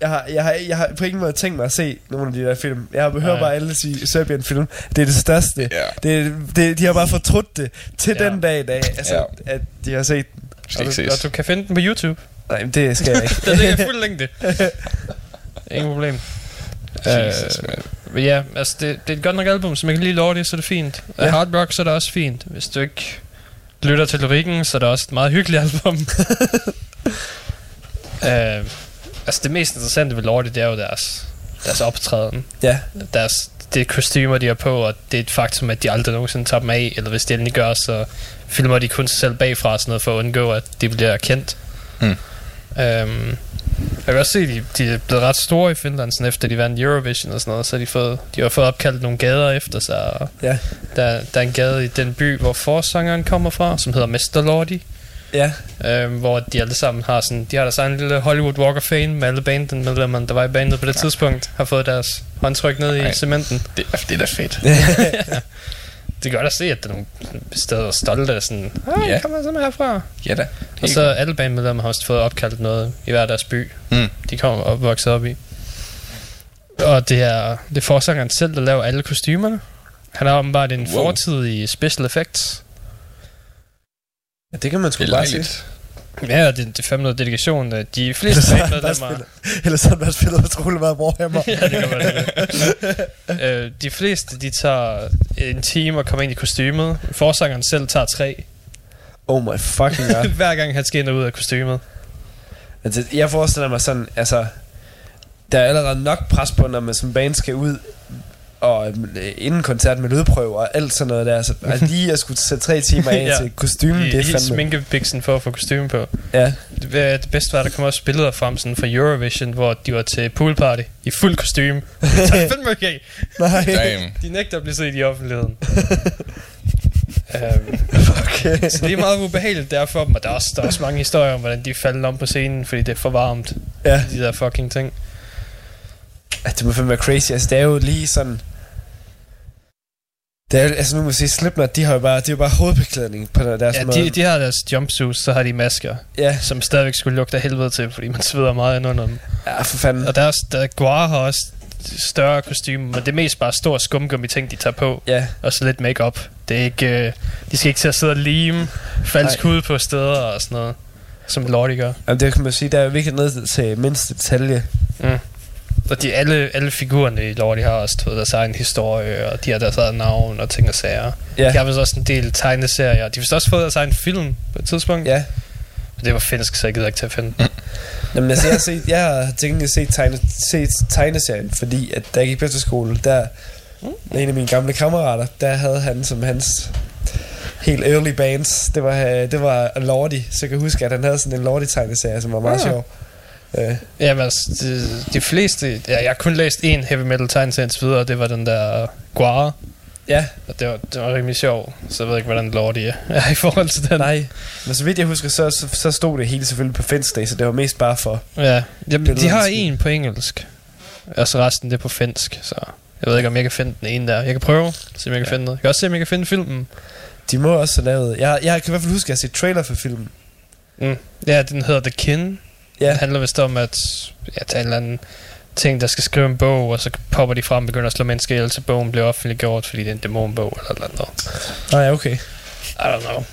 Jeg har, jeg, har, jeg har på ingen måde tænkt mig at se nogle af de der film. Jeg har hørt bare alle sige Serbian film. Det er det største. Ja. Det, det, de har bare fortrudt det til Ja. den dag i dag. Altså, Ja. at de har set den. Skal Og du, og du kan finde den på YouTube. Nej, men det skal jeg ikke. Den ligger fuld længde. Ingen problem. Jesus. Men ja, altså det, det er et godt nok album, så man kan lige love det, så er det fint. Ja. Hard Rock, så er det også fint. Hvis du ikke lytter til lyrikken, så er det også et meget hyggeligt album. øh, altså det mest interessante ved Lordi, det er jo deres, deres optræden. ja, Deres, det er kostymer, de har på, og det er et faktum, at de aldrig nogensinde tager dem af, eller hvis de endelig gør, så filmer de kun sig selv bagfra sådan noget, for at undgå, at de bliver kendt. Hmm. Øhm, jeg kan også se, at de, de er blevet ret store i Finland, sådan efter de vandt Eurovision og sådan noget, så har de, fået, de har fået opkaldt nogle gader efter sig, og ja, der, der er en gade i den by, hvor forsangeren kommer fra, som hedder Mr. Lordi, ja. øhm, hvor de alle sammen har sådan, de har deres egen lille Hollywood Walk of Fame med alle bandmedlemmerne, der var i bandet på det tidspunkt, har fået deres håndtryk ned i Ej. cementen. Det, er- det er da fedt. Det gør da se, at der er nogle steder stolte af sådan, ah, Ja. kommer simpelthen herfra. Ja da. Og så alle bandmedlemmer har også fået opkaldt noget i hver deres by, Mm. de kommer og vokset op i. Og det er, det er forsangeren selv, der laver alle kostymerne. Han har åbenbart en Wow. fortid i special effects. ja det kan man sgu er bare sige. Ja, det, det er fandme noget dedikation. De fleste så har bandmedlemmer... spillet, eller så har han bare spillet utrolig meget Warhammer. ja, det kan det. øh, de fleste, de tager en time og kommer ind i kostymet. Forsangeren selv tager tre. Oh my fucking god. Hver gang han skal ind og ud af kostymet. altså, jeg forestiller mig sådan, altså, der er allerede nok pres på, når man som band skal ud og øh, inden koncert med lydprøver og alt sådan noget der. Så altså, lige at skulle sætte tre timer af Ja. til kostymen, I, det er fandme... sminkebiksen for at få kostyme på. Ja. Det, det bedste var, at der kom også billeder frem sådan fra Eurovision, hvor de var til poolparty i fuld kostume. Det er fandme okay. Nej. Damn. De nægter at blive set i offentligheden. um, Okay. så det er meget ubehageligt der for dem, og der er, også, der er også mange historier om, hvordan de faldt om på scenen, fordi det er for varmt, Ja. de der fucking ting. Ja, det må fandme være crazy. Altså, det er jo lige sådan... Det er, altså nu må jeg sige, Slipknot, de har jo bare, det er jo bare hovedbeklædning på deres Ja, måde. de, de har deres jumpsuits, så har de masker, Ja, som stadigvæk skulle lugte af helvede til, fordi man sveder meget ind under dem. ja, for fanden. Og deres, der Guar har også større kostume, men det er mest bare stor skumgummi ting, de tager på. Ja, Og så lidt makeup. Det er ikke, øh, de skal ikke til at sidde og lime falsk hud på steder og sådan noget, som Lordi gør. Jamen, det kan man sige, der er virkelig ned til mindste detalje. Og de, alle, alle figurerne i Lordi har også du ved, deres egen historie, og de har deres eget navn og ting og sager. Ja. De har vist også en del tegneserier. De har vist også fået deres egen film på et tidspunkt. Ja. Det var finsk, så jeg gider ikke til at finde. Jamen, altså, jeg har, set, jeg har tænkt at se, tegne, set tegneserien, fordi at da jeg gik på efterskole, der med en af mine gamle kammerater, der havde han som hans helt early bands, det var, øh, det var Lordi, så jeg kan huske, at han havde sådan en Lordi-tegneserie, som var meget Ah. sjov. Øh, Jamen, altså, de, de fleste... Ja, jeg har kun læst en heavy metal tegneserie indtil videre, og det var den der Guar. ja, Og det var, det var rimelig sjov, så jeg ved ikke, hvordan Lordi er er i forhold til den. nej. Men så vidt jeg husker, så, så, så stod det hele selvfølgelig på finsk så det var mest bare for... Ja, Jamen, de har en på engelsk, og så resten det er på finsk, så jeg ved ikke, om jeg kan finde den ene der. Jeg kan prøve, se om jeg kan Ja. finde noget. Jeg kan også se, om jeg kan finde filmen. De må også have lavet... Jeg, jeg kan i hvert fald huske, at jeg har set trailer for filmen. Mm. Ja, den hedder The Kin. Ja. Den handler vist om, at ja, der er en eller anden ting, der skal skrive en bog, og så popper de frem og begynder at slå mennesker ihjel, så bogen bliver offentliggjort, fordi det er en dæmonbog eller noget. nej, ja, okay. I don't know.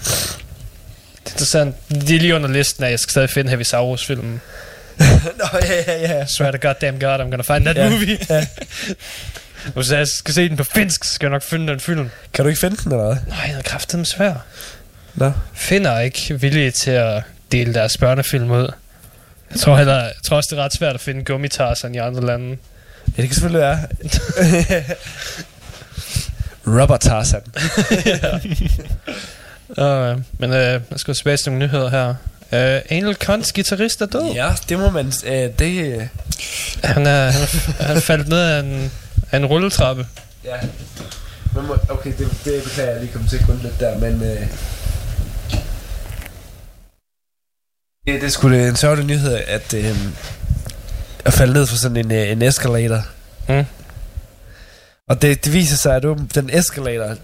Det er interessant. De er lige under listen af, jeg skal stadig finde Heavisaurus-filmen. Nå, ja, ja, ja. Swear to goddamn god, I'm gonna find that Ja, movie. ja. Hvis jeg skal se den på finsk, så skal jeg nok finde den film. Kan du ikke finde den, eller hvad? Nej, den er kraftedeme svær. Nå. Finder ikke villige til at dele deres børnefilm ud. Jeg tror, heller, jeg tror også, det er ret svært at finde gummitarsen i andre lande. Ja, det kan selvfølgelig være. Rubber Tarzan. Uh, men uh, jeg skal tilbage til nogle nyheder her. Uh, Anal Cons guitarist er død. Ja, det må man... Øh, det... Øh, Han er, han er, han faldet ned af en, af en rulletrappe. ja. Man må, okay, det, det beklager jeg lige komme til grunde lidt der, men... Øh, ja, det skulle en sørgelig nyhed, at... Øh, at falde ned fra sådan en, øh, en escalator. Mm. Og det, det viser sig, at den escalator,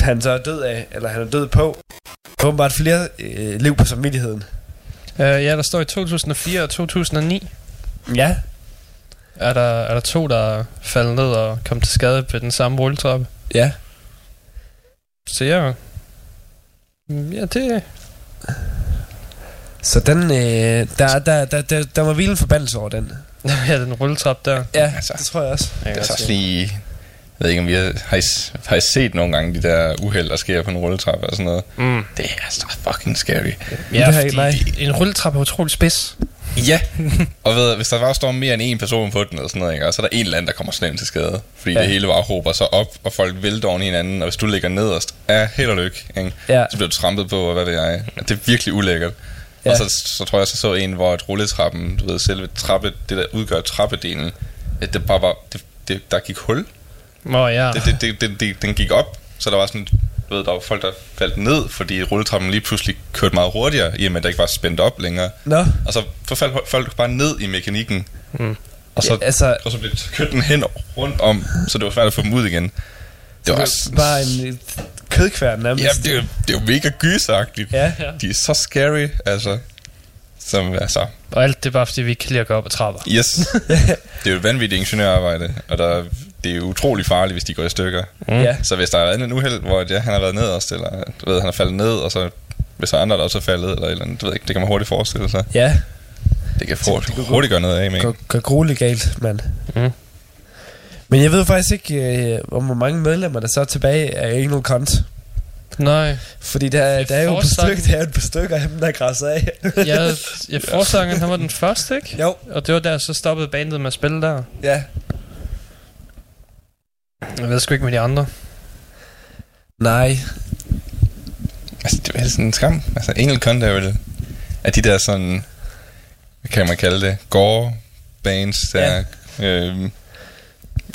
han så er død af, eller han er død på, åbenbart flere øh, liv på samvittigheden. Uh, ja, der står i 2004 og 2009. Ja. Er der, er der to, der er faldet ned og kom til skade på den samme rulletrappe. Ja. Så ja, Mm, ja, det, Så den, øh, der, der, der, der, der var vildt en forbandelse over den. ja, den rulletrap der. Ja, Altså, det tror jeg også. Det er så også lige... Jeg ved ikke, om vi har, har, I, har I set nogle gange de der uheld, der sker på en rulletrappe og sådan noget. Mm. Det er så fucking scary. Ja, Det har jeg ikke- fordi en rulletrappe er utrolig spids. Ja, og ved, hvis der bare står mere end en person på den, eller sådan noget, ikke? og så er der en eller anden, der kommer slemt til skade. Fordi Ja. ja. det hele bare hober sig op, og folk vælter oven i hinanden, og hvis du ligger nederst, er held og lykke, ikke? Ja. så bliver du trampet på, og hvad ved jeg. Det er virkelig ulækkert. Ja. Og så, så tror jeg, så så en, hvor et rulletrappen, du ved, selve trappe, det der udgør trappedelen, at det bare var, det, det, der gik hul. Nå ja. Det, det, det, det, det, den gik op, så der var sådan, du ved, der var folk, der faldt ned, fordi rulletrappen lige pludselig kørte meget hurtigere, i og med, at der ikke var spændt op længere. Nå, Og så så faldt folk bare ned i mekanikken. Mm. Og så, ja, altså, og så blev det kørt den hen rundt om, så det var svært at få dem ud igen. Det var også... bare en kødkværn nærmest. Ja, det er, jo, det er jo mega gysagtigt. Ja. De er så scary, altså. Som, altså, Og alt det er bare, fordi vi ikke kan lide at gå op ad trapper. yes. det er jo et vanvittigt ingeniørarbejde, og der, det er jo utrolig farligt, hvis de går i stykker. Mm. Ja. Så hvis der er en uheld, hvor ja, han har været nederst, eller du ved, han er faldet ned, og så hvis der er andre, der også er faldet, eller eller andet, det ved ikke, det kan man hurtigt forestille sig. Ja, Det kan hurtigt, hurtigt gøre noget af med. går, går grueligt galt, mand. Mm. Men jeg ved faktisk ikke, øh, om hvor mange medlemmer, der så er tilbage af Anal Cunt. Nej, Fordi der, Det der er jo et der er jo et par stykker af dem, der græsser af. jeg, jeg forsangeren, han var den første, ikke? jo, Og det var der, så stoppede bandet med at spille der. ja. Jeg ved sgu ikke med de andre. Nej, Altså, det er sådan en skam. Altså, Engel Cunt er vel af de der sådan, hvad kan man kalde det, gore bands, der, ja. øh,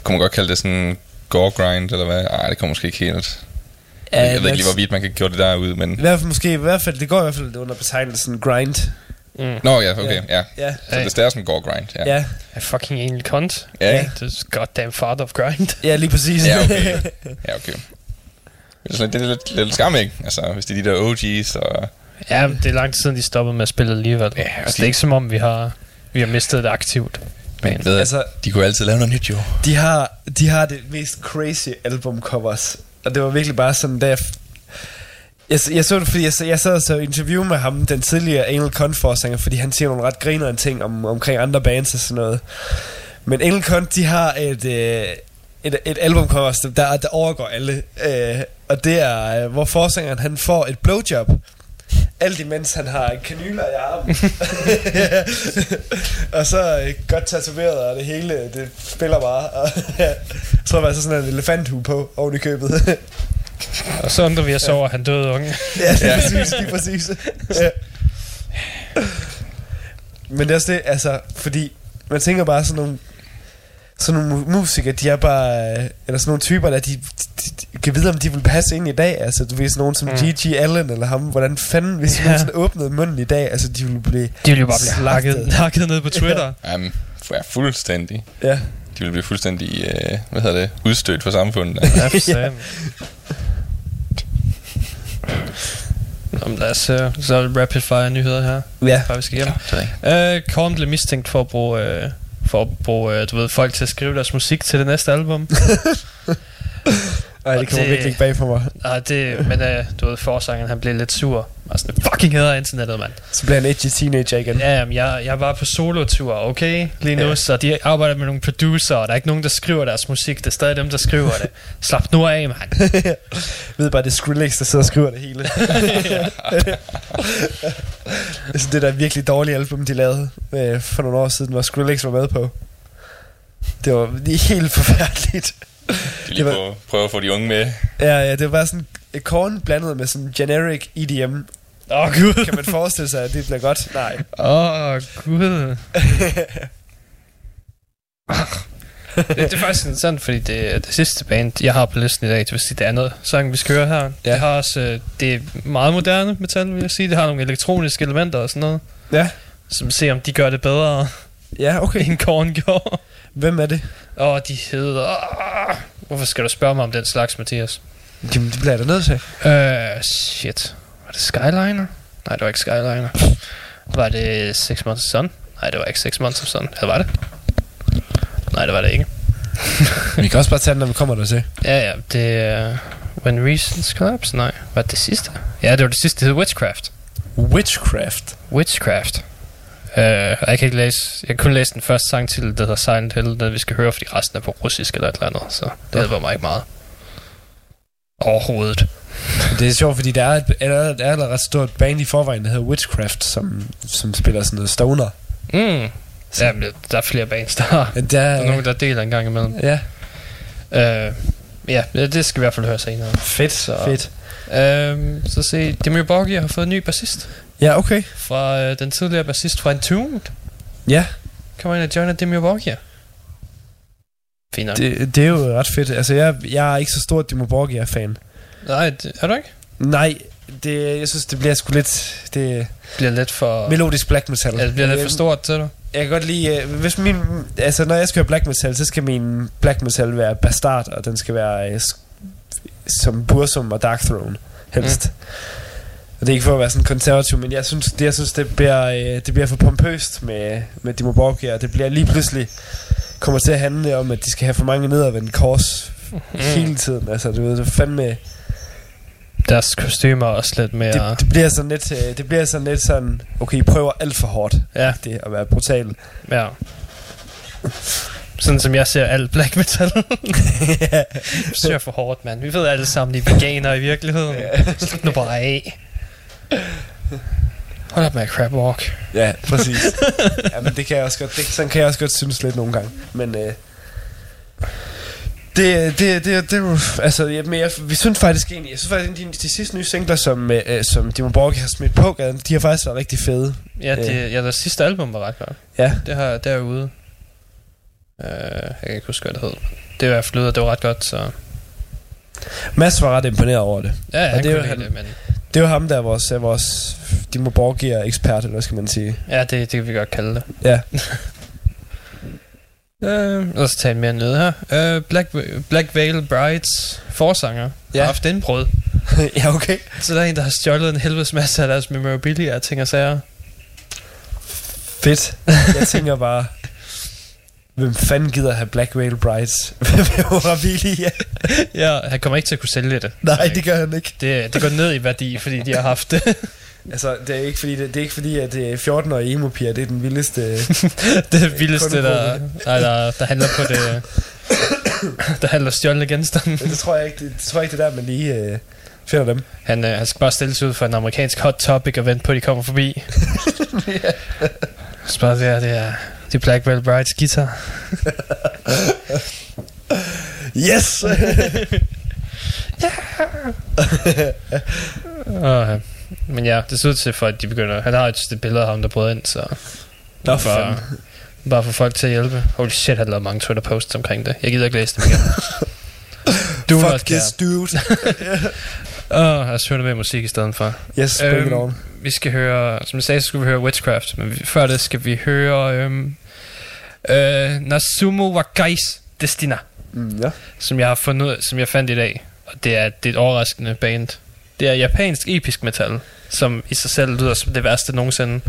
kunne man godt kalde det sådan gore grind, eller hvad? Ej, det kommer måske ikke helt. Ja, jeg ved ikke lige, hvor vidt man kan gøre det der ud, men... i hvert fald måske, i hvert fald, det går i hvert fald under betegnelsen grind. Mm. Nå, ja, okay, ja. Ja, Så det er sådan gore grind, ja. ja, A fucking anal cunt. Ja, ja. Det er goddamn father of grind. ja lige præcis. Ja, okay. Ja, okay. Det er, er lidt, lidt skam, ikke? Altså, hvis det er de der OG's, og... Ja, men det er lang tid siden, de stoppede med at spille alligevel. Ja, altså, de- det er ikke som om, vi har, vi har mistet det aktivt. Men jeg ved, Altså- de kunne altid lave noget nyt, jo. De har, de har det mest crazy albumcovers. Og det var virkelig bare sådan, der... Jeg, jeg så det, fordi jeg, jeg sad og så interview med ham, den tidligere Anal Cunt forsanger, fordi han siger nogle ret grinerende ting om, omkring andre bands og sådan noget. Men Anal Cunt, de har et, øh, et, et albumcover, der, der overgår alle. Øh, og det er, øh, hvor forsangeren han får et blowjob. Alt imens han har kanyler i armen. og så øh, godt tatoveret, og det hele, det spiller bare. Og, jeg tror, så sådan en elefanthue på oven i købet. Og så undrer vi os over, at han døde unge. ja, lige præcis, lige præcis. ja. Men det er også det, altså, fordi man tænker bare sådan nogle, sådan nogle mu- musikere, de er bare, øh, eller sådan nogle typer, der de, de, de kan vide, om de vil passe ind i dag. Altså, du ved, sådan nogen som Mm. G.G. Allen, eller ham, hvordan fanden, hvis de Ja. ja. åbnede munden i dag, altså, de ville blive, De ville jo bare blive Slagtet. hakket, hakket ned på Twitter. Jamen, ja, fuldstændig. ja. De vil blive fuldstændig, øh, hvad hedder det, udstødt fra samfundet. Ja, for satan. Nå, men lad os uh, så rapid fire nyheder her, Ja, før vi skal hjem. ikke. Uh, Korn blev mistænkt for at bruge, uh, for at bruge uh, du ved, folk til at skrive deres musik til det næste album. Ej, Og det kommer virkelig ikke bag for mig. Nej, det, men uh, du ved, forsangeren, han blev lidt sur. Og sådan, fucking hader internettet, mand. Så bliver han edgy teenager igen. Ja, jamen, jeg, jeg var på solotur, okay, lige nu, Ja. så de arbejder med nogle producer, og der er ikke nogen, der skriver deres musik, det er stadig dem, der skriver det. Slap nu af, mand. Ved bare, det er Skrillex, der sidder og skriver det hele. altså, det der virkelig dårlige album, de lavede øh, for nogle år siden, hvor Skrillex var med på. Det var er helt forfærdeligt. De lige Det var- prøver at få de unge med. Ja, ja, det var bare sådan et korn blandet med sådan generic EDM. Åh, oh, gud. Kan man forestille sig, at det bliver godt? Nej. Åh, oh, gud. det, det er faktisk interessant, fordi det er det sidste band, jeg har på listen i dag. Det vil sige, det andet sang, vi skal høre her. Ja. Det, har også, øh, det er meget moderne metal, vil jeg sige. Det har nogle elektroniske elementer og sådan noget. Ja. Som ser, om de gør det bedre, Ja, okay. end Korn gjorde. Hvem er det? Åh, de hedder... Åh, hvorfor skal du spørge mig om den slags, Mathias? Jamen, det bliver jeg da nødt til. Øh, shit. Var det Skyliner? Nej, det var ikke Skyliner. Var det Six Months of Sun? Nej, det var ikke Six Months of Sun. Eller var det? Nej, det var det ikke. Vi kan også bare tage den, når vi kommer der til. Ja, ja, det er... When Reasons Collapse? Nej, var det det sidste? Ja, det var det sidste, det hed Witchcraft. Witchcraft. Witchcraft. Uh, jeg kan ikke læse, jeg kan kun læse den første sang til, der hedder Silent Hill, den vi skal høre, fordi resten er på russisk eller et eller andet, så det hjælper mig ikke meget. Overhovedet. Det er sjovt, fordi der er et, er, der er et ret stort band i forvejen, der hedder Witchcraft, som, som spiller sådan noget stoner. Mm. Ja, men der er flere bands, der har. Der der, er nogen, der deler en gang imellem. Ja, Uh, ja, det skal vi i hvert fald høre senere. fedt, Så- fedt. Uh, så se, Demir Borghi har fået en ny bassist Ja, okay. fra uh, den tidligere bassist fra Entombed. Ja, Kommer ind og joiner Demir Borghi. Fint det, det er jo ret fedt. Altså, jeg, jeg er ikke så stor Dimo Borgia-fan. Nej, det, er du ikke? Nej, det, jeg synes, det bliver sgu lidt... Det Det bliver lidt for... melodisk black metal. Ja, det bliver lidt for stort til dig. Jeg kan godt lide... øh, Hvis min, altså, når jeg skal høre black metal, så skal min black metal være bastard, og den skal være øh, som Bursum og Dark Throne, helst. Mm. Og det er ikke for at være sådan konservativ, men jeg synes, det, jeg synes, det bliver, øh, det bliver for pompøst med, med Dimo Borgia, og det bliver lige pludselig kommer til at handle om, at de skal have for mange nedadvendte kors mm. hele tiden. Altså, du ved, det er fandme... Deres kostymer er også lidt mere... Det, det bliver sådan lidt, øh, det bliver sådan lidt sådan, okay, I prøver alt for hårdt. Ja. Det at være brutal. Ja. Sådan som jeg ser alt black metal. Vi ser for hårdt, mand. Vi ved alle sammen, de er veganer i virkeligheden. Slut nu bare af. Hold op med crab walk. Ja, præcis. ja, men det kan jeg også godt, det, sådan kan jeg også godt synes lidt nogle gange. Men øh, det, det, det, det, er altså, ja, men jeg, vi synes faktisk egentlig, jeg synes faktisk, de, de sidste nye singler, som, øh, øh, som Dimmu Borgir har smidt på gaden, de har faktisk været rigtig fede. Ja, det, ja, deres sidste album var ret godt. Ja. Det har derude. Uh, jeg kan ikke huske, hvad det hed. Det var i hvert fald det var ret godt, så... Mads var ret imponeret over det. Ja, han det er lide han- det, men... Det jo ham, der er vores, er vores Dimmu Borgir ekspert, eller hvad skal man sige. Ja, det, det kan vi godt kalde det. Ja. Uh, lad os tage mere ned her. Uh, Black, Black Veil Brides forsanger ja. Har haft indbrud. ja, okay. Så der er en, der har stjålet en helvedes masse af deres memorabilia og ting og sager. Fedt. Jeg tænker bare, hvem fanden gider have Black Whale Brides? Memorabilia. Ja, han kommer ikke til at kunne sælge det. Nej, det gør han ikke. Det, det går ned i værdi, fordi de har haft det. Altså, det er ikke fordi, det, det er ikke fordi at det er 14-årige emo-piger, det er den vildeste... det vildeste, der, nej, der, der handler på det... der handler stjålne genstande. Det tror jeg ikke, det, det tror jeg ikke, det er der, man lige øh, finder dem. Han, øh, han skal bare stille sig ud for en amerikansk hot topic og vente på, at de kommer forbi. Så bare det er, det er, det er Black Veil Brides guitar. Yes! Og, øh, men ja, det ser ud til for, at de begynder... Han har et et billede af ham, der brød ind, så... Nå, for bare, bare for folk til at hjælpe. Holy shit, han lavede mange Twitter-posts omkring det. Jeg gider ikke læse dem igen. Do not Fuck this care. dude. Åh, oh, lad os høre mere musik i stedet for. Yes, bring it Øhm, on. Vi skal høre, som jeg sagde, så skal vi høre Witchcraft, men vi, før det skal vi høre øhm, øh, Nasumo Wakais Destina, Mm, ja. som jeg har fundet, som jeg fandt i dag. Og det er, det er et overraskende band. Det er japansk episk metal, som i sig selv lyder som det værste nogensinde.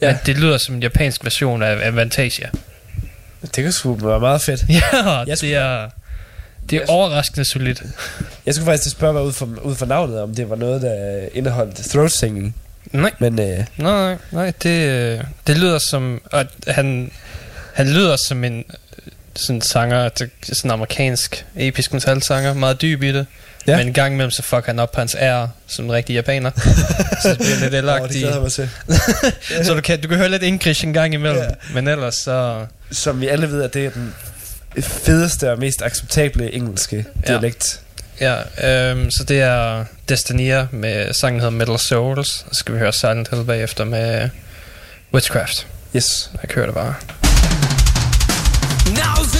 Ja. Men det lyder som en japansk version af Avantasia. Det kan sgu være meget fedt. Ja, Jeg det skulle- er, det er Jeg- overraskende solidt. Jeg skulle faktisk spørge mig ud for, ud for navnet, om det var noget, der indeholdt throat singing. Nej. Men øh, Nej, nej, det, øh, det lyder som, at han, han lyder som en øh, sådan sanger, det- sådan en amerikansk episk metal-sanger, meget dyb i det. Ja. Ja. Men en gang imellem, så fucker han op på hans ære, som en rigtig japaner. så det bliver lidt det elagtigt. glæder jeg mig til. så du kan, du kan høre lidt English en gang imellem. Ja. Men ellers så... Som vi alle ved, at det er den fedeste og mest acceptable engelske Ja. dialekt. Ja, øhm, så det er Destinia med sangen hedder Metal Souls. Og så skal vi høre Silent Hill bagefter med Witchcraft. Yes. Jeg kører det bare. Now's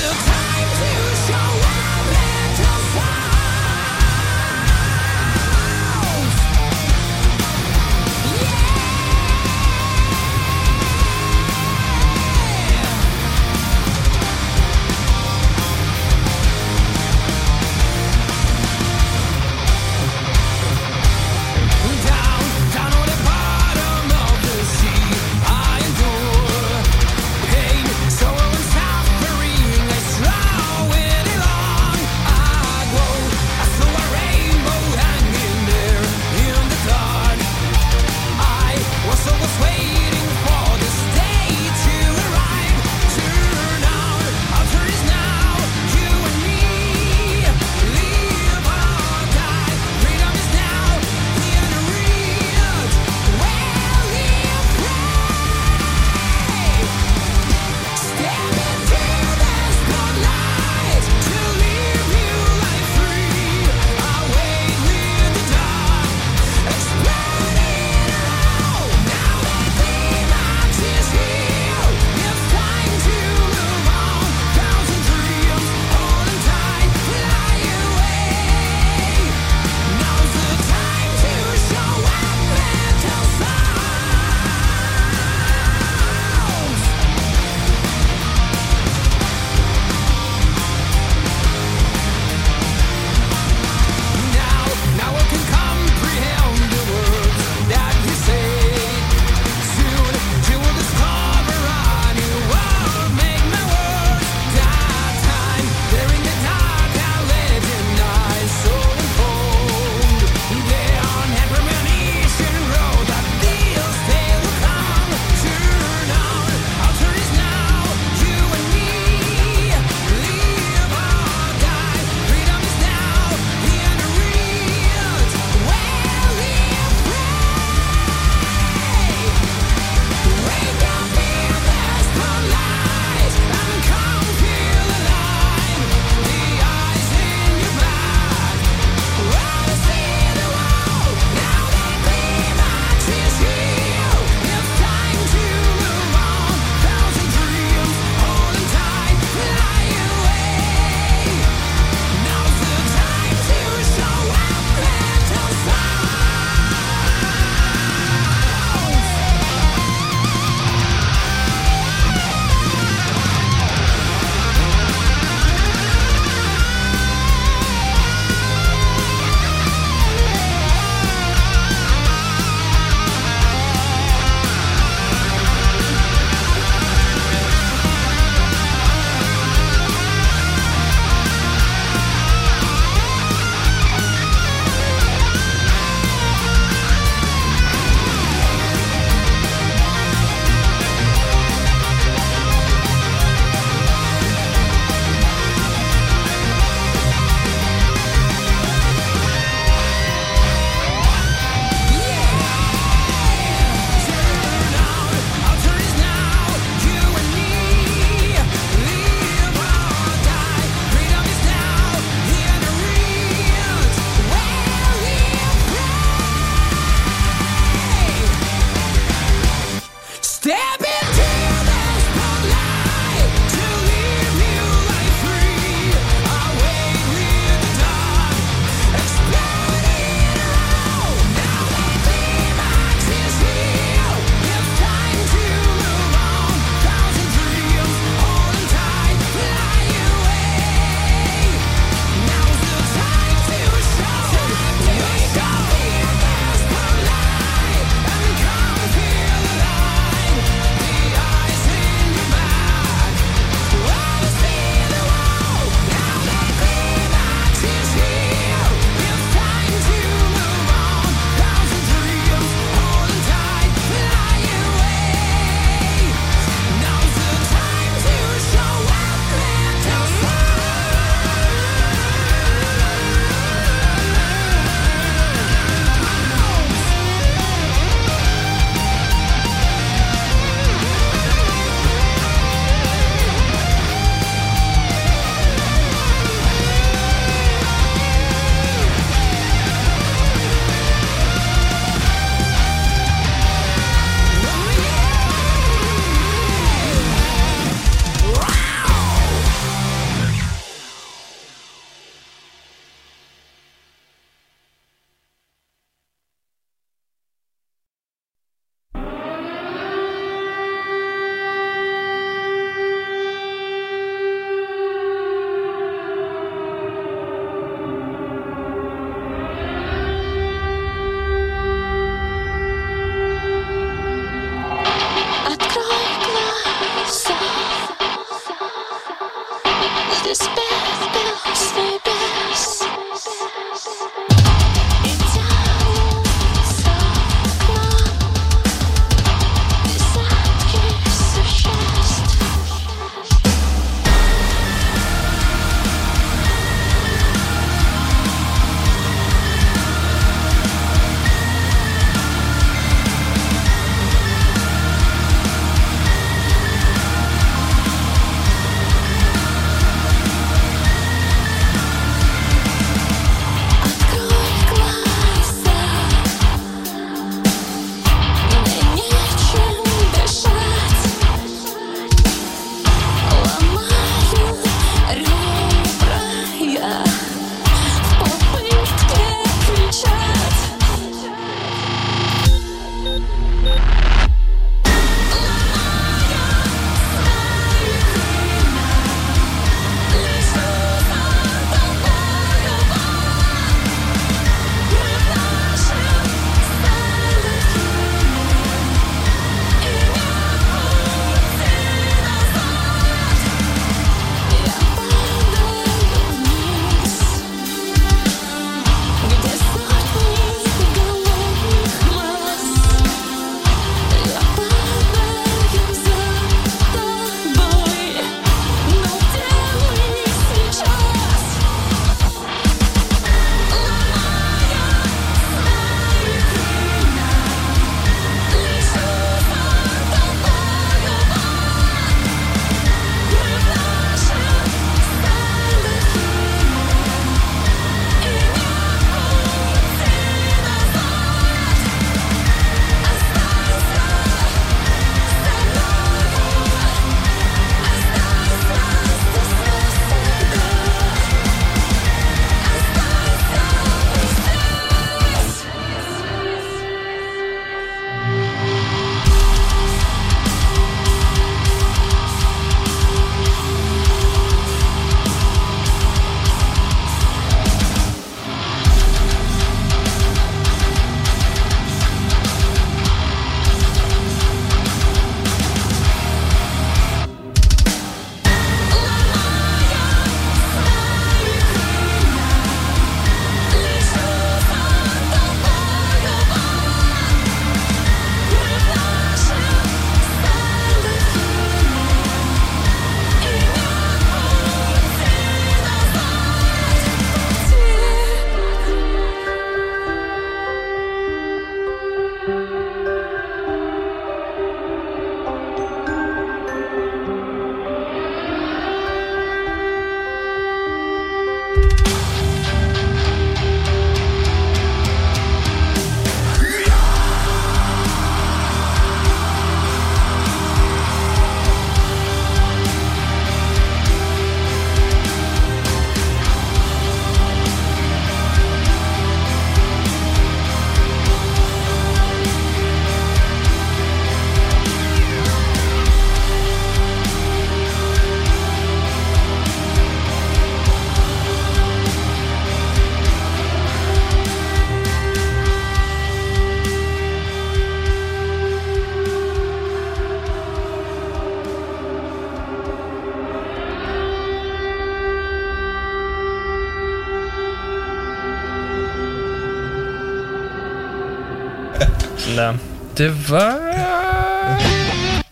det var...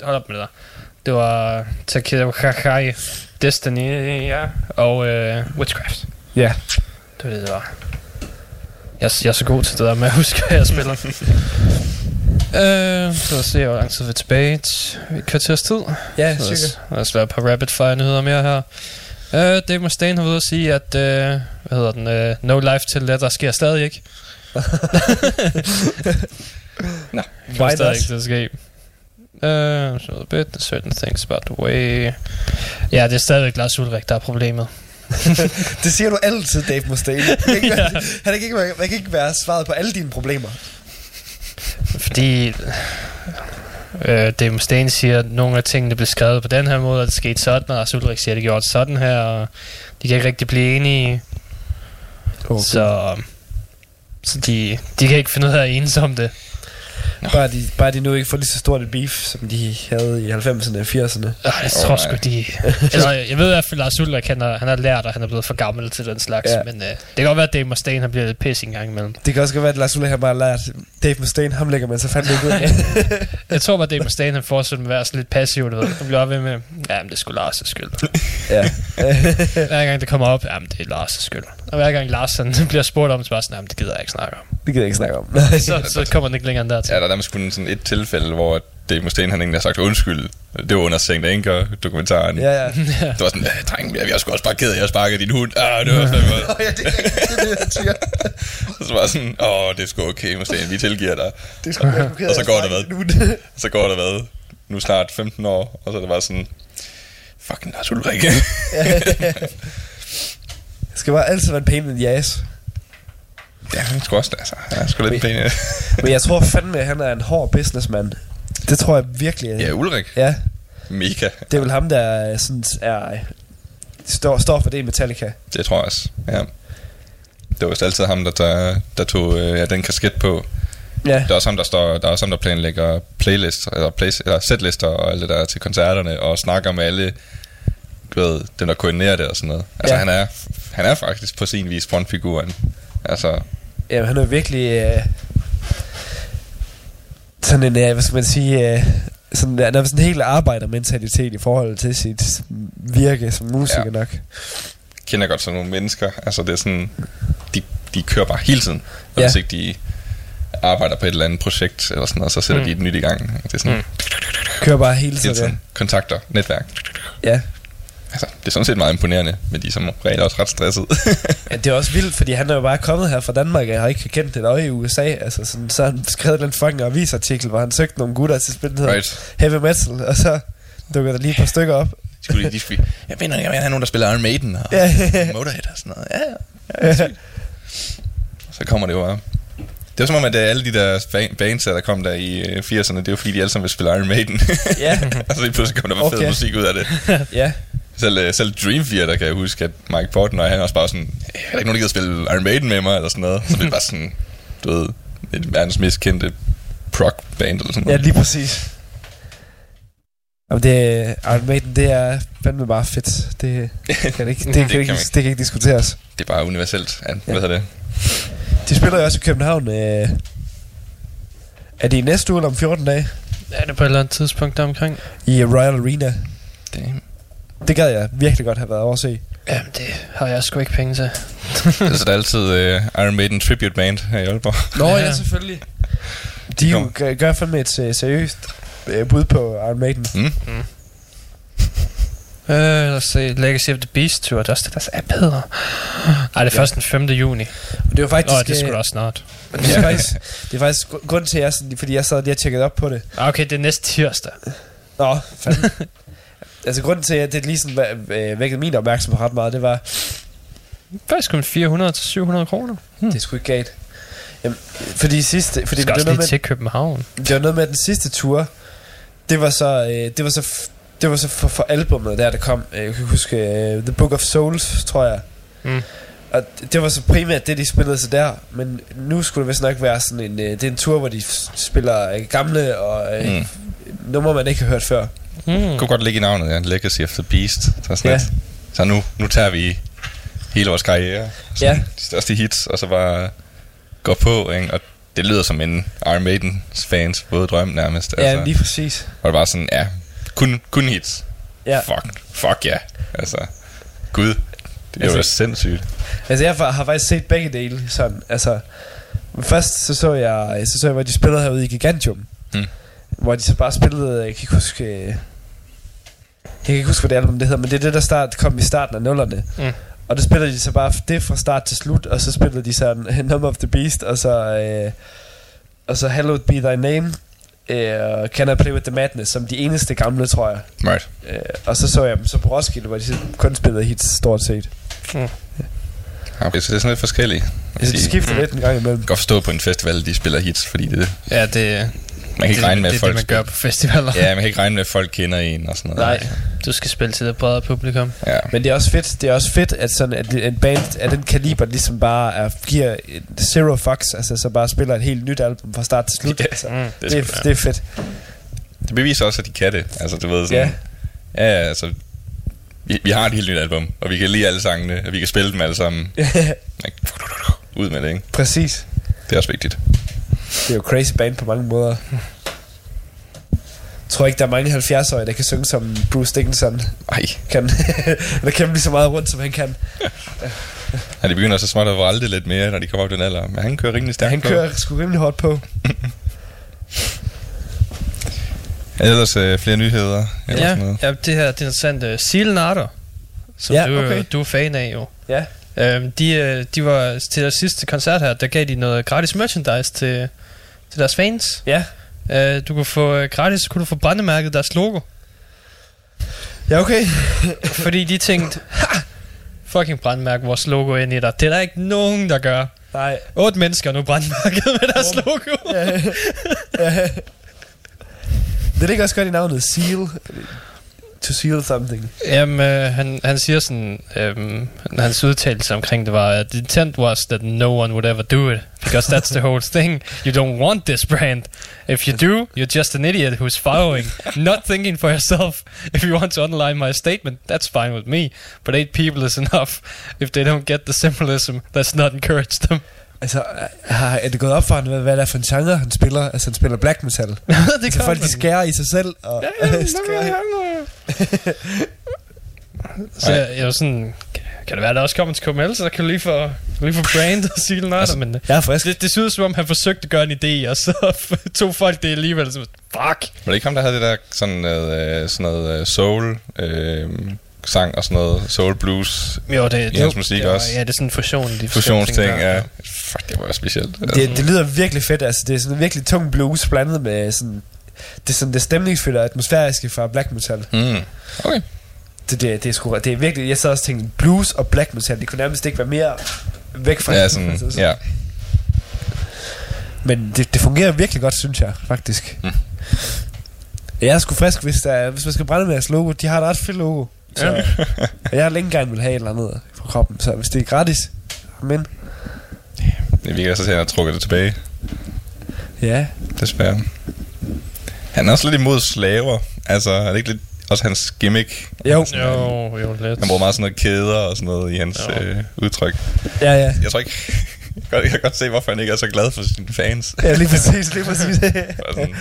Hold op med det der. Det var Takedo Kakai, Destiny, ja, og øh, Witchcraft. Ja. Det var det, det var. Jeg, jeg er så god til det der med at huske, hvad jeg spiller. øh, så lad os se, hvor lang tid vi er tilbage. Et kvarters tid. Ja, Så sikkert. lad os være på rapid fire nyheder mere her. Øh, Dave Mustaine har været ude at sige, at øh, hvad hedder den, øh, No Life til Letter sker stadig ikke. Nå, Det var Why not? ikke at ske. Uh, so a bit, certain things about the way... Ja, det er stadigvæk Lars Ulrik, der er problemet. Det siger du altid, Dave Mustaine. Det kan ikke være, han kan ikke, være, man kan ikke være svaret på alle dine problemer. Fordi øh, Dave Mustaine siger, at nogle af tingene blev skrevet på den her måde, og det skete sådan, og Lars Ulrik siger, at det gjorde sådan her, og de kan ikke rigtig blive enige. Okay. Så, så de, de kan ikke finde ud af at enes om det. Bare de, bare de nu ikke får lige så stort et beef, som de havde i 90'erne og 80'erne. Ej, jeg tror sgu, de... altså, jeg ved i hvert fald, at Lars Ulrik, han har, han har lært, og han er blevet for gammel til den slags. Ja. Ja. Men øh, det kan godt være, at Dave Mustaine har blevet lidt pis en gang imellem. Det kan også godt være, at Lars Ulrik har bare lært Dave Mustaine, ham lægger man så fandme ikke ud af. Jeg tror bare, at Dave Mustaine han fortsætter med at være sådan lidt passiv, du ved. Han bliver ved med, ja, men det sgu Lars' skyld. ja. hver gang det kommer op, jamen det er Lars' skyld. Og hver gang Lars han bliver spurgt om, så bare sådan, det gider jeg ikke snakke om. det gider jeg ikke snakke om. så, så kommer den ikke længere end dertil. Ja, der er nærmest kun sådan et tilfælde, hvor Dave Mustaine han egentlig har sagt undskyld. Det var under St. Anchor dokumentaren. ja, ja. Det var sådan, "Øh, dreng, jeg er sgu også bare ked af, at jeg sparkede din hund. Ah, det var fandme Åh, ja, det er det, det. Og så var jeg sådan, åh, det er sgu okay, Mustaine, vi tilgiver dig. Det er sgu da Og så går der hvad? hvad? Så går der hvad? Nu snart 15 år, og så er det bare sådan, fucking Lars Ulrik. Skal bare altid være en pain in the ass. ja, han skulle også, altså, han er sgu lidt pæn. Men jeg tror fandme, at han er en hård businessman. Det tror jeg virkelig. Ja, Ulrik. ja. Mega. Det er vel ham, der er sådan, er, står, står for det i Metallica. Det tror jeg også, ja. Det var vist altid ham, der, der, der tog øh, ja, den kasket på. Ja. Det er også ham, der, står, der er også ham, der planlægger playlister, eller, play, eller setlister og alt det der til koncerterne, og snakker med alle, du ved, dem der koordinerer det og sådan noget. Altså, Ja. han, er, han er faktisk på sin vis frontfiguren. Altså, Ja, han er virkelig øh, sådan en, øh, hvad skal man sige, øh, sådan, han har sådan en helt arbejdermentalitet i forhold til sit virke som musiker ja. Nok. kender godt sådan nogle mennesker. Altså, det er sådan, de, de kører bare hele tiden. Og Ja. hvis ikke de arbejder på et eller andet projekt eller sådan noget, så sætter Mm. de et nyt i gang. Det er sådan, Mm. Kører bare hele hele tiden. tiden. Kontakter, netværk. Ja. Altså, det er sådan set meget imponerende, men de er som regel også ret stresset. ja. det er også vildt, fordi han er jo bare kommet her fra Danmark, og har ikke kendt et øje i USA. Altså, sådan, så har han skrevet en fucking avisartikel, hvor han søgte nogle gutter til spil, der hedder right. Heavy Metal, og så dukker der lige et par stykker op. Skulle, de skulle, jeg mener, jeg have nogen, der spiller Iron Maiden og Ja, ja, ja. Motorhead og sådan noget. Ja, ja. ja så kommer det jo bare. Det var som om, at øh, alle de der bands, der kom der i øh, 80'erne, det var fordi, de alle sammen ville spille Iron Maiden. Ja. og så lige pludselig kom der bare fed Okay. musik ud af det. ja. Selv, øh, selv Dream Theater kan jeg huske, at Mike Portnoy, han er også bare sådan, "Øh, er der ikke nogen, der gider spille Iron Maiden med mig, eller sådan noget. Så det er bare sådan, du ved, et verdens mest kendte prog band eller sådan Ja, noget. lige præcis. Jamen det, Iron Maiden, det er fandme bare fedt. Det kan ikke, det, det, kan, kan ikke, det kan ikke diskuteres. Det er bare universelt. Ja, hvad hedder det? De spiller jo også i København. Øh, er det i næste uge eller om 14 dage? Er det på et eller andet tidspunkt der omkring? I Royal Arena. Damn. Det gad jeg virkelig godt have været over at se. Jamen, det har jeg sgu ikke penge til. altså, der er altid uh, Iron Maiden Tribute Band her i Aalborg. Nå ja, Ja. ja selvfølgelig. De jo gør, gør fandme et øh, seriøst øh, bud på Iron Maiden. Mm. Øh, lad os se. Legacy of the Beast Tour. Det er også det, deres app hedder. Ej, det er først den 5. juni. Og det var faktisk... Nå, det er øh, da også snart. det, er faktisk, det er faktisk gru- grund til, at jeg, sådan, fordi jeg sad lige og tjekkede op på det. Ah, Okay, det er næste tirsdag. Nå, fandme. altså grunden til, at det lige sådan væ- øh, vækkede min opmærksomhed ret meget, det var, Faktisk kun 400 til 700 kroner. hmm. det er sgu ikke galt. Jamen, fordi sidste, fordi Det skal det, også var lige noget til København. med, det var noget med den sidste tur, det var så, øh, det var så, f- det var så for, for albummet der, der kom, øh, jeg kan huske, øh, The Book of Souls, tror jeg. Mm. Og det- var så primært det, de spillede så der. Men nu skulle det vist nok være sådan en... Øh, det er en tur, hvor de spiller øh, gamle og øh, mm. numre, man ikke har hørt før. Mm. kunne godt ligge i navnet, ja. Legacy of the Beast. Så, sådan Ja. så nu, nu tager vi hele vores karriere. Sådan Ja. De største hits, og så bare gå på, ikke? Og det lyder som en Iron Maiden fans våde drøm nærmest. Ja, altså, lige præcis. Hvor det bare sådan, ja, kun, kun hits. Ja. Fuck, fuck ja. Altså, gud, det er jo Altså- sindssygt. Altså, jeg har faktisk set begge dele sådan. Altså, først så så jeg, så så jeg, hvor de spillede herude i Gigantium. Mm. Hvor de så bare spillede, jeg kan ikke huske... Jeg kan ikke huske, hvad det album det hedder, men det er det, der start, kom i starten af nullerne. Mm. Og der spillede de så bare det fra start til slut, og så spillede de sådan Number of the Beast, og så, øh, og så Hallowed Be Thy Name, øh, og Can I Play With The Madness, som de eneste gamle, tror jeg. Right. Øh, og så så jeg dem så på Roskilde, hvor de kun spillede hits stort set. Okay, så det er sådan lidt forskelligt. Altså, de skifter Mm. lidt en gang imellem. Jeg kan godt forstå på en festival, at de spiller hits, fordi det, Ja, det, man kan ikke det, regne med, det, at er folk det, man gør på festivaler. Ja, man kan ikke regne med, at folk kender en og sådan noget. Nej, du skal spille til det bredere publikum. Ja. Men det er også fedt, det er også fedt, at sådan at en band af den kaliber ligesom bare er, giver zero fucks, altså så bare spiller et helt nyt album fra start til slut. Ja, altså, Mm. det er det, er, det er fedt. Det beviser også, at de kan det. Altså, du ved sådan... Ja. Ja, altså... Vi, vi har et helt nyt album, og vi kan lide alle sangene, og vi kan spille dem alle sammen. Men- Ud med det, ikke? Præcis. Det er også vigtigt. Det er jo crazy band på mange måder. Jeg tror ikke, der er mange 70-årige, der kan synge som Bruce Dickinson Ej, kan. Eller kæmpe lige så meget rundt, som han kan. ja, de begynder så småt at vralde lidt mere, når de kommer op den alder. Men han kører rimelig Ja, stærkt han på. kører sgu rimelig hårdt på. Ellers øh, flere nyheder. Eller Ja, sådan noget. ja, det her det er interessant. Uh, Seal Narder, som Ja, du, okay. du er fan af jo. Ja. Øhm, de, øh, de var til deres sidste koncert her, der gav de noget gratis merchandise til, til deres fans. Ja. Øh, du kunne få øh, gratis, kunne du få brændemærket deres logo. Ja, okay. Fordi de tænkte, ha, fucking brændmærke vores logo ind i dig. Det er der ikke nogen, der gør. Nej. Otte mennesker nu brændmærket med deres logo. Ja. ja. Det ligger også godt i navnet Seal. To seal something. Jamen, øh, han, han siger sådan, øhm, hans udtalelse omkring det var, the intent was that no one would ever do it, because that's the whole thing. You don't want this brand. If you do, you're just an idiot who's following, not thinking for yourself. If you want to underline my statement, that's fine with me, but eight people is enough. If they don't get the symbolism, let's not encourage them. Altså, har, er det gået op for ham, hvad, hvad det er for en genre, han spiller? Altså, han spiller black metal. det altså, folk, de skærer i sig selv. Og, Ja, ja, skærer. Så jeg, jeg var sådan, kan det være, der også kommer til KML, så der kan du lige få, lige få brand og sige noget, altså, men Jeg er frisk. det, det synes som om, han forsøgte at gøre en idé, og så tog folk det alligevel, så fuck. Var det ikke ham, der havde det der sådan noget, øh, sådan noget øh, soul øh, sang og sådan noget soul blues Jo, det, i hans musik det var, også? Ja, det er sådan en fusion. De Fusionsting, ja. Fuck, det var specielt. Det, det lyder virkelig fedt. Altså, det er sådan virkelig tung blues blandet med sådan... Det er sådan det stemningsfulde og atmosfæriske fra black metal. Mm. Okay. Det, det, det, er sgu, det er virkelig... Jeg sad også og tænkte, blues og black metal, det kunne nærmest ikke være mere væk fra Ja, hinanden. sådan, Altså, ja. Men det, det fungerer virkelig godt, synes jeg, faktisk. Mm. Jeg er sgu frisk, hvis, der, hvis man skal brænde med deres logo. De har et ret fedt logo. Så, Ja. jeg har længe gerne vil have et eller andet på kroppen, så hvis det er gratis, men Det virker så til, at han har trukket det tilbage, ja. desværre. Han er også lidt imod slaver. Altså, er det ikke lidt også hans gimmick? Jo. Jo, jo, lidt. Han bruger meget sådan noget kæder og sådan noget i hans Jo. øh, udtryk. Ja, ja. Jeg tror ikke... jeg, kan godt, jeg kan godt se, hvorfor han ikke er så glad for sine fans. Ja, lige præcis, lige præcis. Sådan,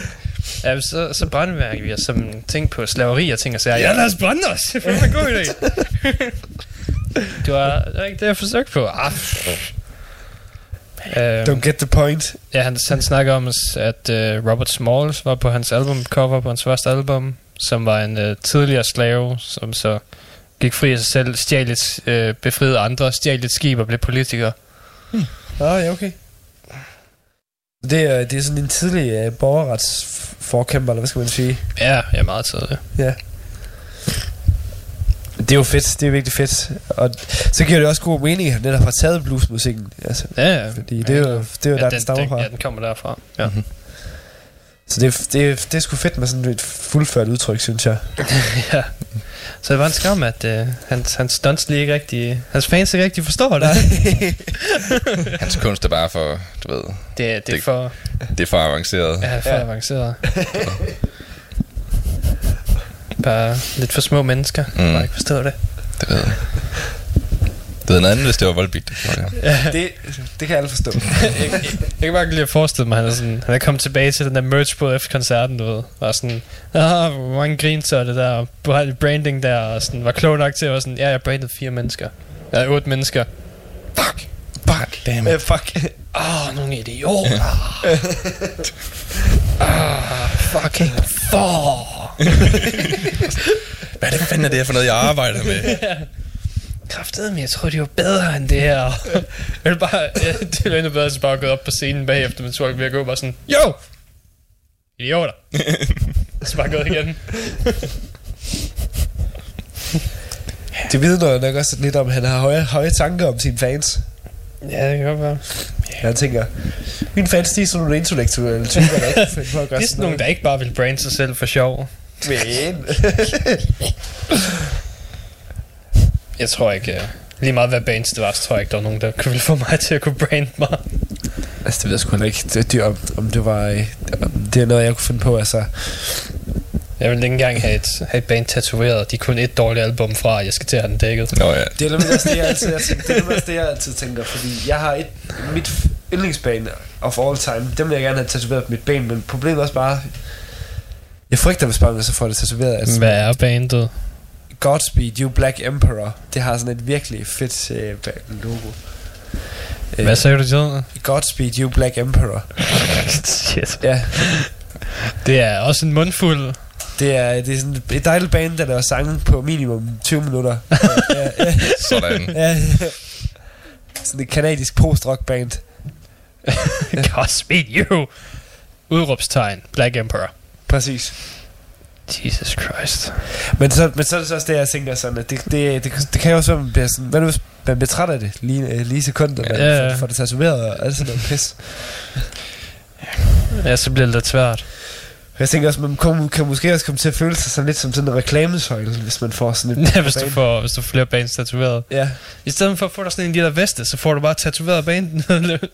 Ja, så, så brændværker vi os som ting på slaveri og ting og sager. Ja, lad os brænde os. Det er en god idé. du har, det var ikke det, jeg forsøgte på. Ah. Don't Øhm, get the point. ja, han, han snakker om, at uh, Robert Smalls var på hans albumcover på hans første album, som var en uh, tidligere slave, som så gik fri af sig selv, stjal et, uh, befriede andre, stjal et skib og blev politiker. Ah, ja, okay. Det er, det er sådan en tidlig uh, borgerretsforkæmper, eller hvad skal man sige? Ja, ja, meget tidligt. Ja. Det er jo fedt, det er virkelig fedt. Og så giver det også god mening, at den har taget bluesmusikken. Altså, Ja, ja. fordi det er jo, det er jo ja, der, den, den stammer den, fra. ja, den kommer derfra. Ja. Så det, er- det, er- det er sgu fedt med sådan et fuldført udtryk, synes jeg. ja. Så det var en skam, at uh, hans, hans stunts lige ikke rigtig... Hans fans ikke rigtig forstår det. hans kunst er bare for, du ved, det, det er Det- for, det er for avanceret. ja, for Ja. avanceret. Bare lidt for små mennesker. Mm. Bare ikke forstå det. Det ved jeg. Det er noget andet, hvis det var Volbeat, der gjorde det. Det, det kan alle forstå. jeg, jeg, jeg kan bare lige forestille mig, at han er, sådan, han er kommet tilbage til den der merch på efter koncerten, du ved. Var sådan, ah, hvor mange grin så det der, og branding der, og sådan, var klog nok til at være sådan, ja, jeg brandede fire mennesker. Ja, otte mennesker. Fuck. Fuck, damn Uh, fuck. Åh, oh, nogle idioter. ah, fucking for. Hvad er det fanden er det her for noget, jeg arbejder med? Kraftede men jeg troede, de var bedre end det her. jeg vil bare, ja, det ville endnu bedre, jeg bare gået op på scenen bagefter, men så ved at gå bare sådan, jo! Idioter! så bare gået igen. Det vidner nok også lidt om, at han har høje, høje tanker om sine fans. Ja, det kan godt være. Han tænker, mine fans, de er sådan nogle intellektuelle typer, der ikke kan finde på at gøre Det er sådan nogen, der ikke bare vil brande sig selv for sjov. Men... Jeg tror ikke, uh, lige meget hvad bands det var, så tror jeg ikke, der var nogen, der kunne ville få mig til at kunne brande mig. altså, det ved jeg sgu ikke, det, det, om, om det var... øh, Om det er noget, jeg kunne finde på, altså... Jeg vil ikke engang have et, have et band tatoveret. De er kun et dårligt album fra, jeg skal til at have den dækket. Nå ja. Det er nemlig også det, jeg altid, jeg tænker, det er også det, jeg altid tænker, fordi jeg har et, mit yndlingsbane of all time, dem vil jeg gerne have tatoveret på mit ben, men problemet er også bare, jeg frygter, hvis bare, jeg får det tatoveret. Altså, Hvad er bandet? Godspeed, You Black Emperor, det har sådan et virkelig fedt øh, logo. Hvad sagde du til det? Godspeed, You Black Emperor. Shit. Ja, Det er også en mundfuld. det er, det er sådan et dejligt band, der laver sange på minimum 20 minutter. ja, ja, ja. Sådan. Ja, sådan et kanadisk post-rock band. Godspeed you! Udråbstegn. Black Emperor. Præcis. Jesus Christ. Men så, men så er det så også det, jeg tænker sådan, at det, det, det, det kan jo også være, man bliver sådan, hvad nu man bliver træt af det lige, øh, lige man Ja, ja, ja. får det tatoveret og alt sådan noget pis. Ja, så bliver det lidt svært. Jeg tænker også, man kom, kan måske også komme til at føle sig sådan lidt som sådan en reklamesøjle, hvis man får sådan et... Ja, hvis du får, hvis du får flere bands tatoveret. Ja, I stedet for at få dig sådan en lille veste, så får du bare tatoveret band,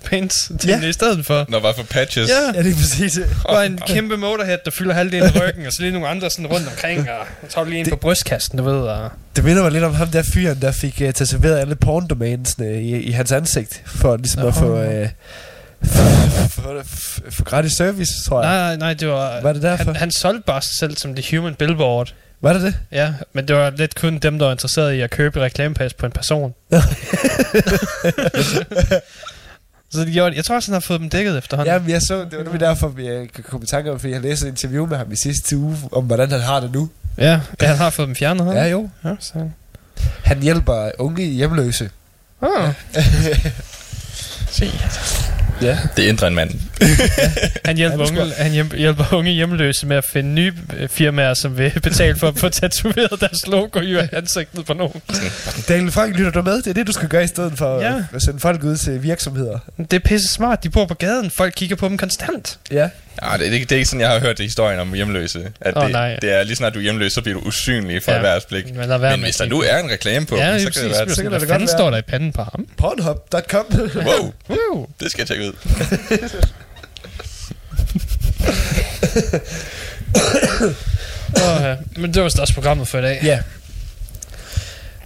bands Ja. ja. i stedet for. Nå, bare for patches. Ja, ja, det er præcis det. bare en kæmpe motorhead, der fylder halvdelen af ryggen, og så lige nogle andre sådan rundt omkring, og så tager du lige en Det- på brystkasten, du ved. Og... Det minder mig lidt om ham der fyren, der fik uh, tatoveret alle porndomainsene i, i hans ansigt, for ligesom Nå. at få, uh, for, for, gratis service, tror jeg. Nej, nej, det var... Var det derfor? Han, han solgte bare sig selv som The Human Billboard. Var det det? Ja, men det var lidt kun dem, der var interesseret i at købe reklamepas på en person. så det gjorde, jeg tror også, han har fået dem dækket efterhånden. Jamen, jeg så, det var nemlig derfor, jeg kom i tanke om, fordi jeg læste et interview med ham i sidste uge, om hvordan han har det nu. Ja, ja han har fået dem fjernet. han? Ja, jo. Ja, så. Han hjælper unge hjemløse. Ah. Se. Ja. Det ændrer en mand. Han hjælper, Han er unge, han hjælper, hjælper unge hjemløse med at finde nye øh, firmaer, som vil betale for at få tatoveret deres logo i ansigtet på nogen. Daniel Frank, lytter du med? Det er det, du skal gøre i stedet for Ja. ja. at sende folk ud til virksomheder. Det er pisse smart. De bor på gaden. Folk kigger på dem konstant. Ja. Ja, det, er ikke- det er ikke sådan, jeg har hørt det historien om hjemløse. At Åh, det, nej. det er lige snart du er hjemløs, så bliver du usynlig for Ja. ja. erhvervsblik. Men være Men hvis der nu er en reklame på, Ja, det så er kan det præcis. være, Hvad så kan det da godt fanden være. står der i panden på ham? Pornhub.com. wow, Woo. det skal jeg tjekke ud. Oh, ja. Men det var også programmet for i dag. ja,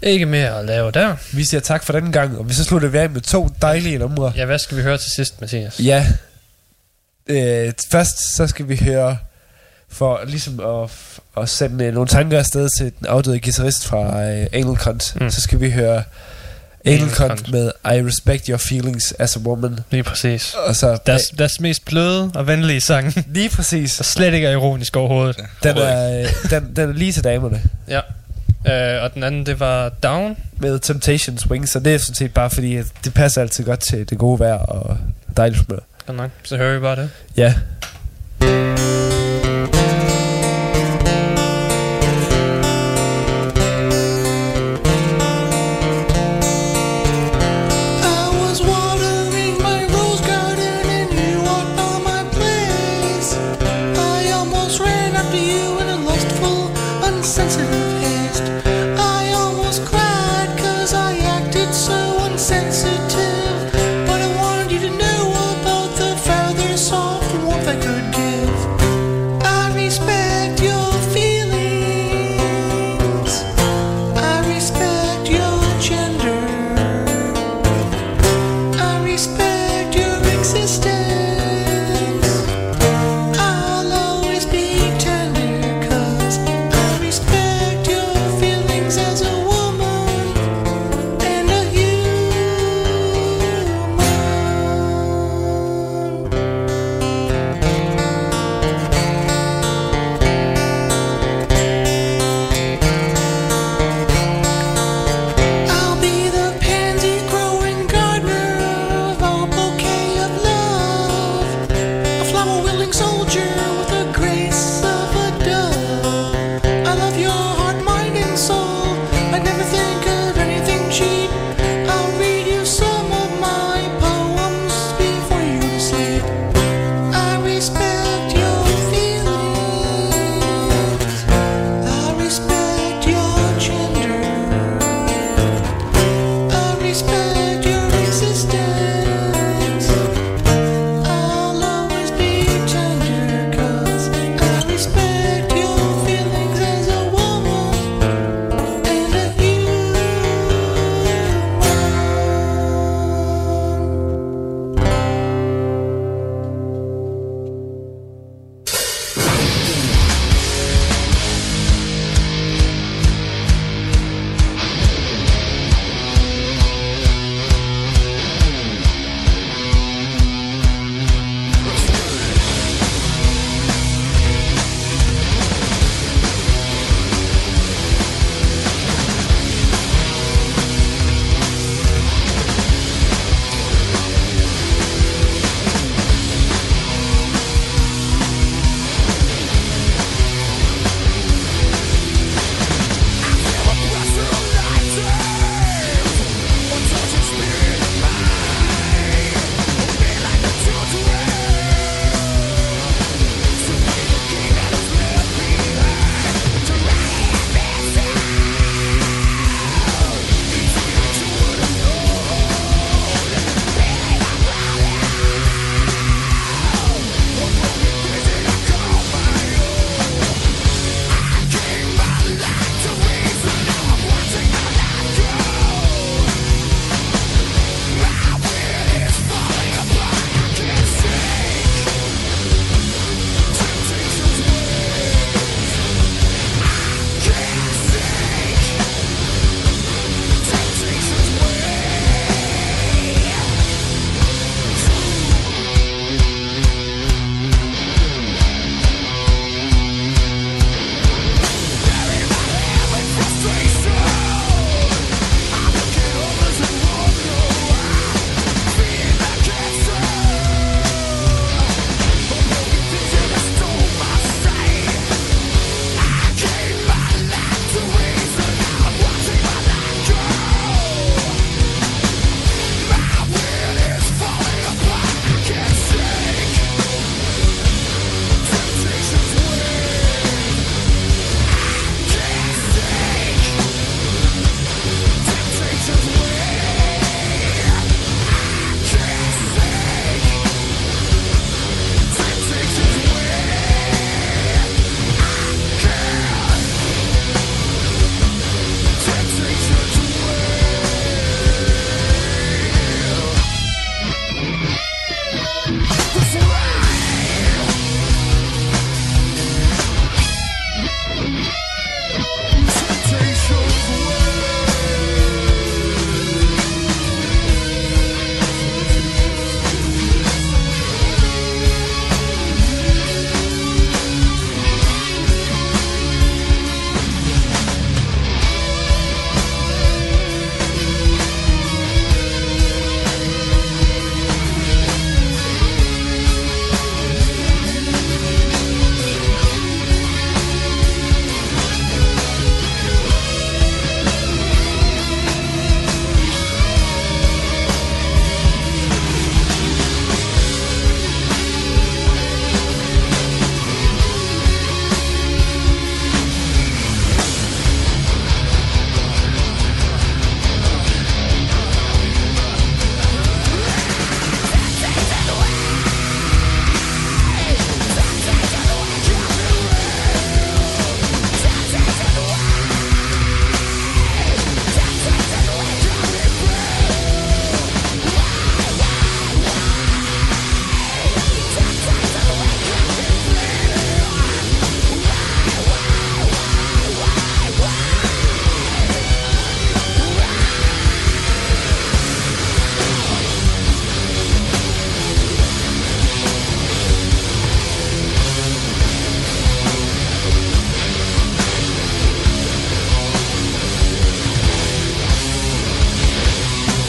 Ikke mere at lave der. vi siger tak for den gang, og vi så slutter vi af med to dejlige numre. Ja, hvad skal vi høre til sidst, Mathias? Ja. Øh, først så skal vi høre, for ligesom at, at sende øh, nogle tanker afsted til den afdøde guitarist fra øh, Anal Cunt, Mm. så skal vi høre Anal Cunt med I Respect Your Feelings as a Woman. Lige præcis. Og så Deres, deres mest bløde og venlige sang, lige præcis. slet ikke er ironisk overhovedet. Den er, øh, den, den er lige til damerne. Ja. Øh, og den anden, det var Down. Med Temptations Wings, så det er sådan set bare fordi, at det passer altid godt til det gode vejr og dejligt humør. spændende nok. Så hører vi bare Yeah.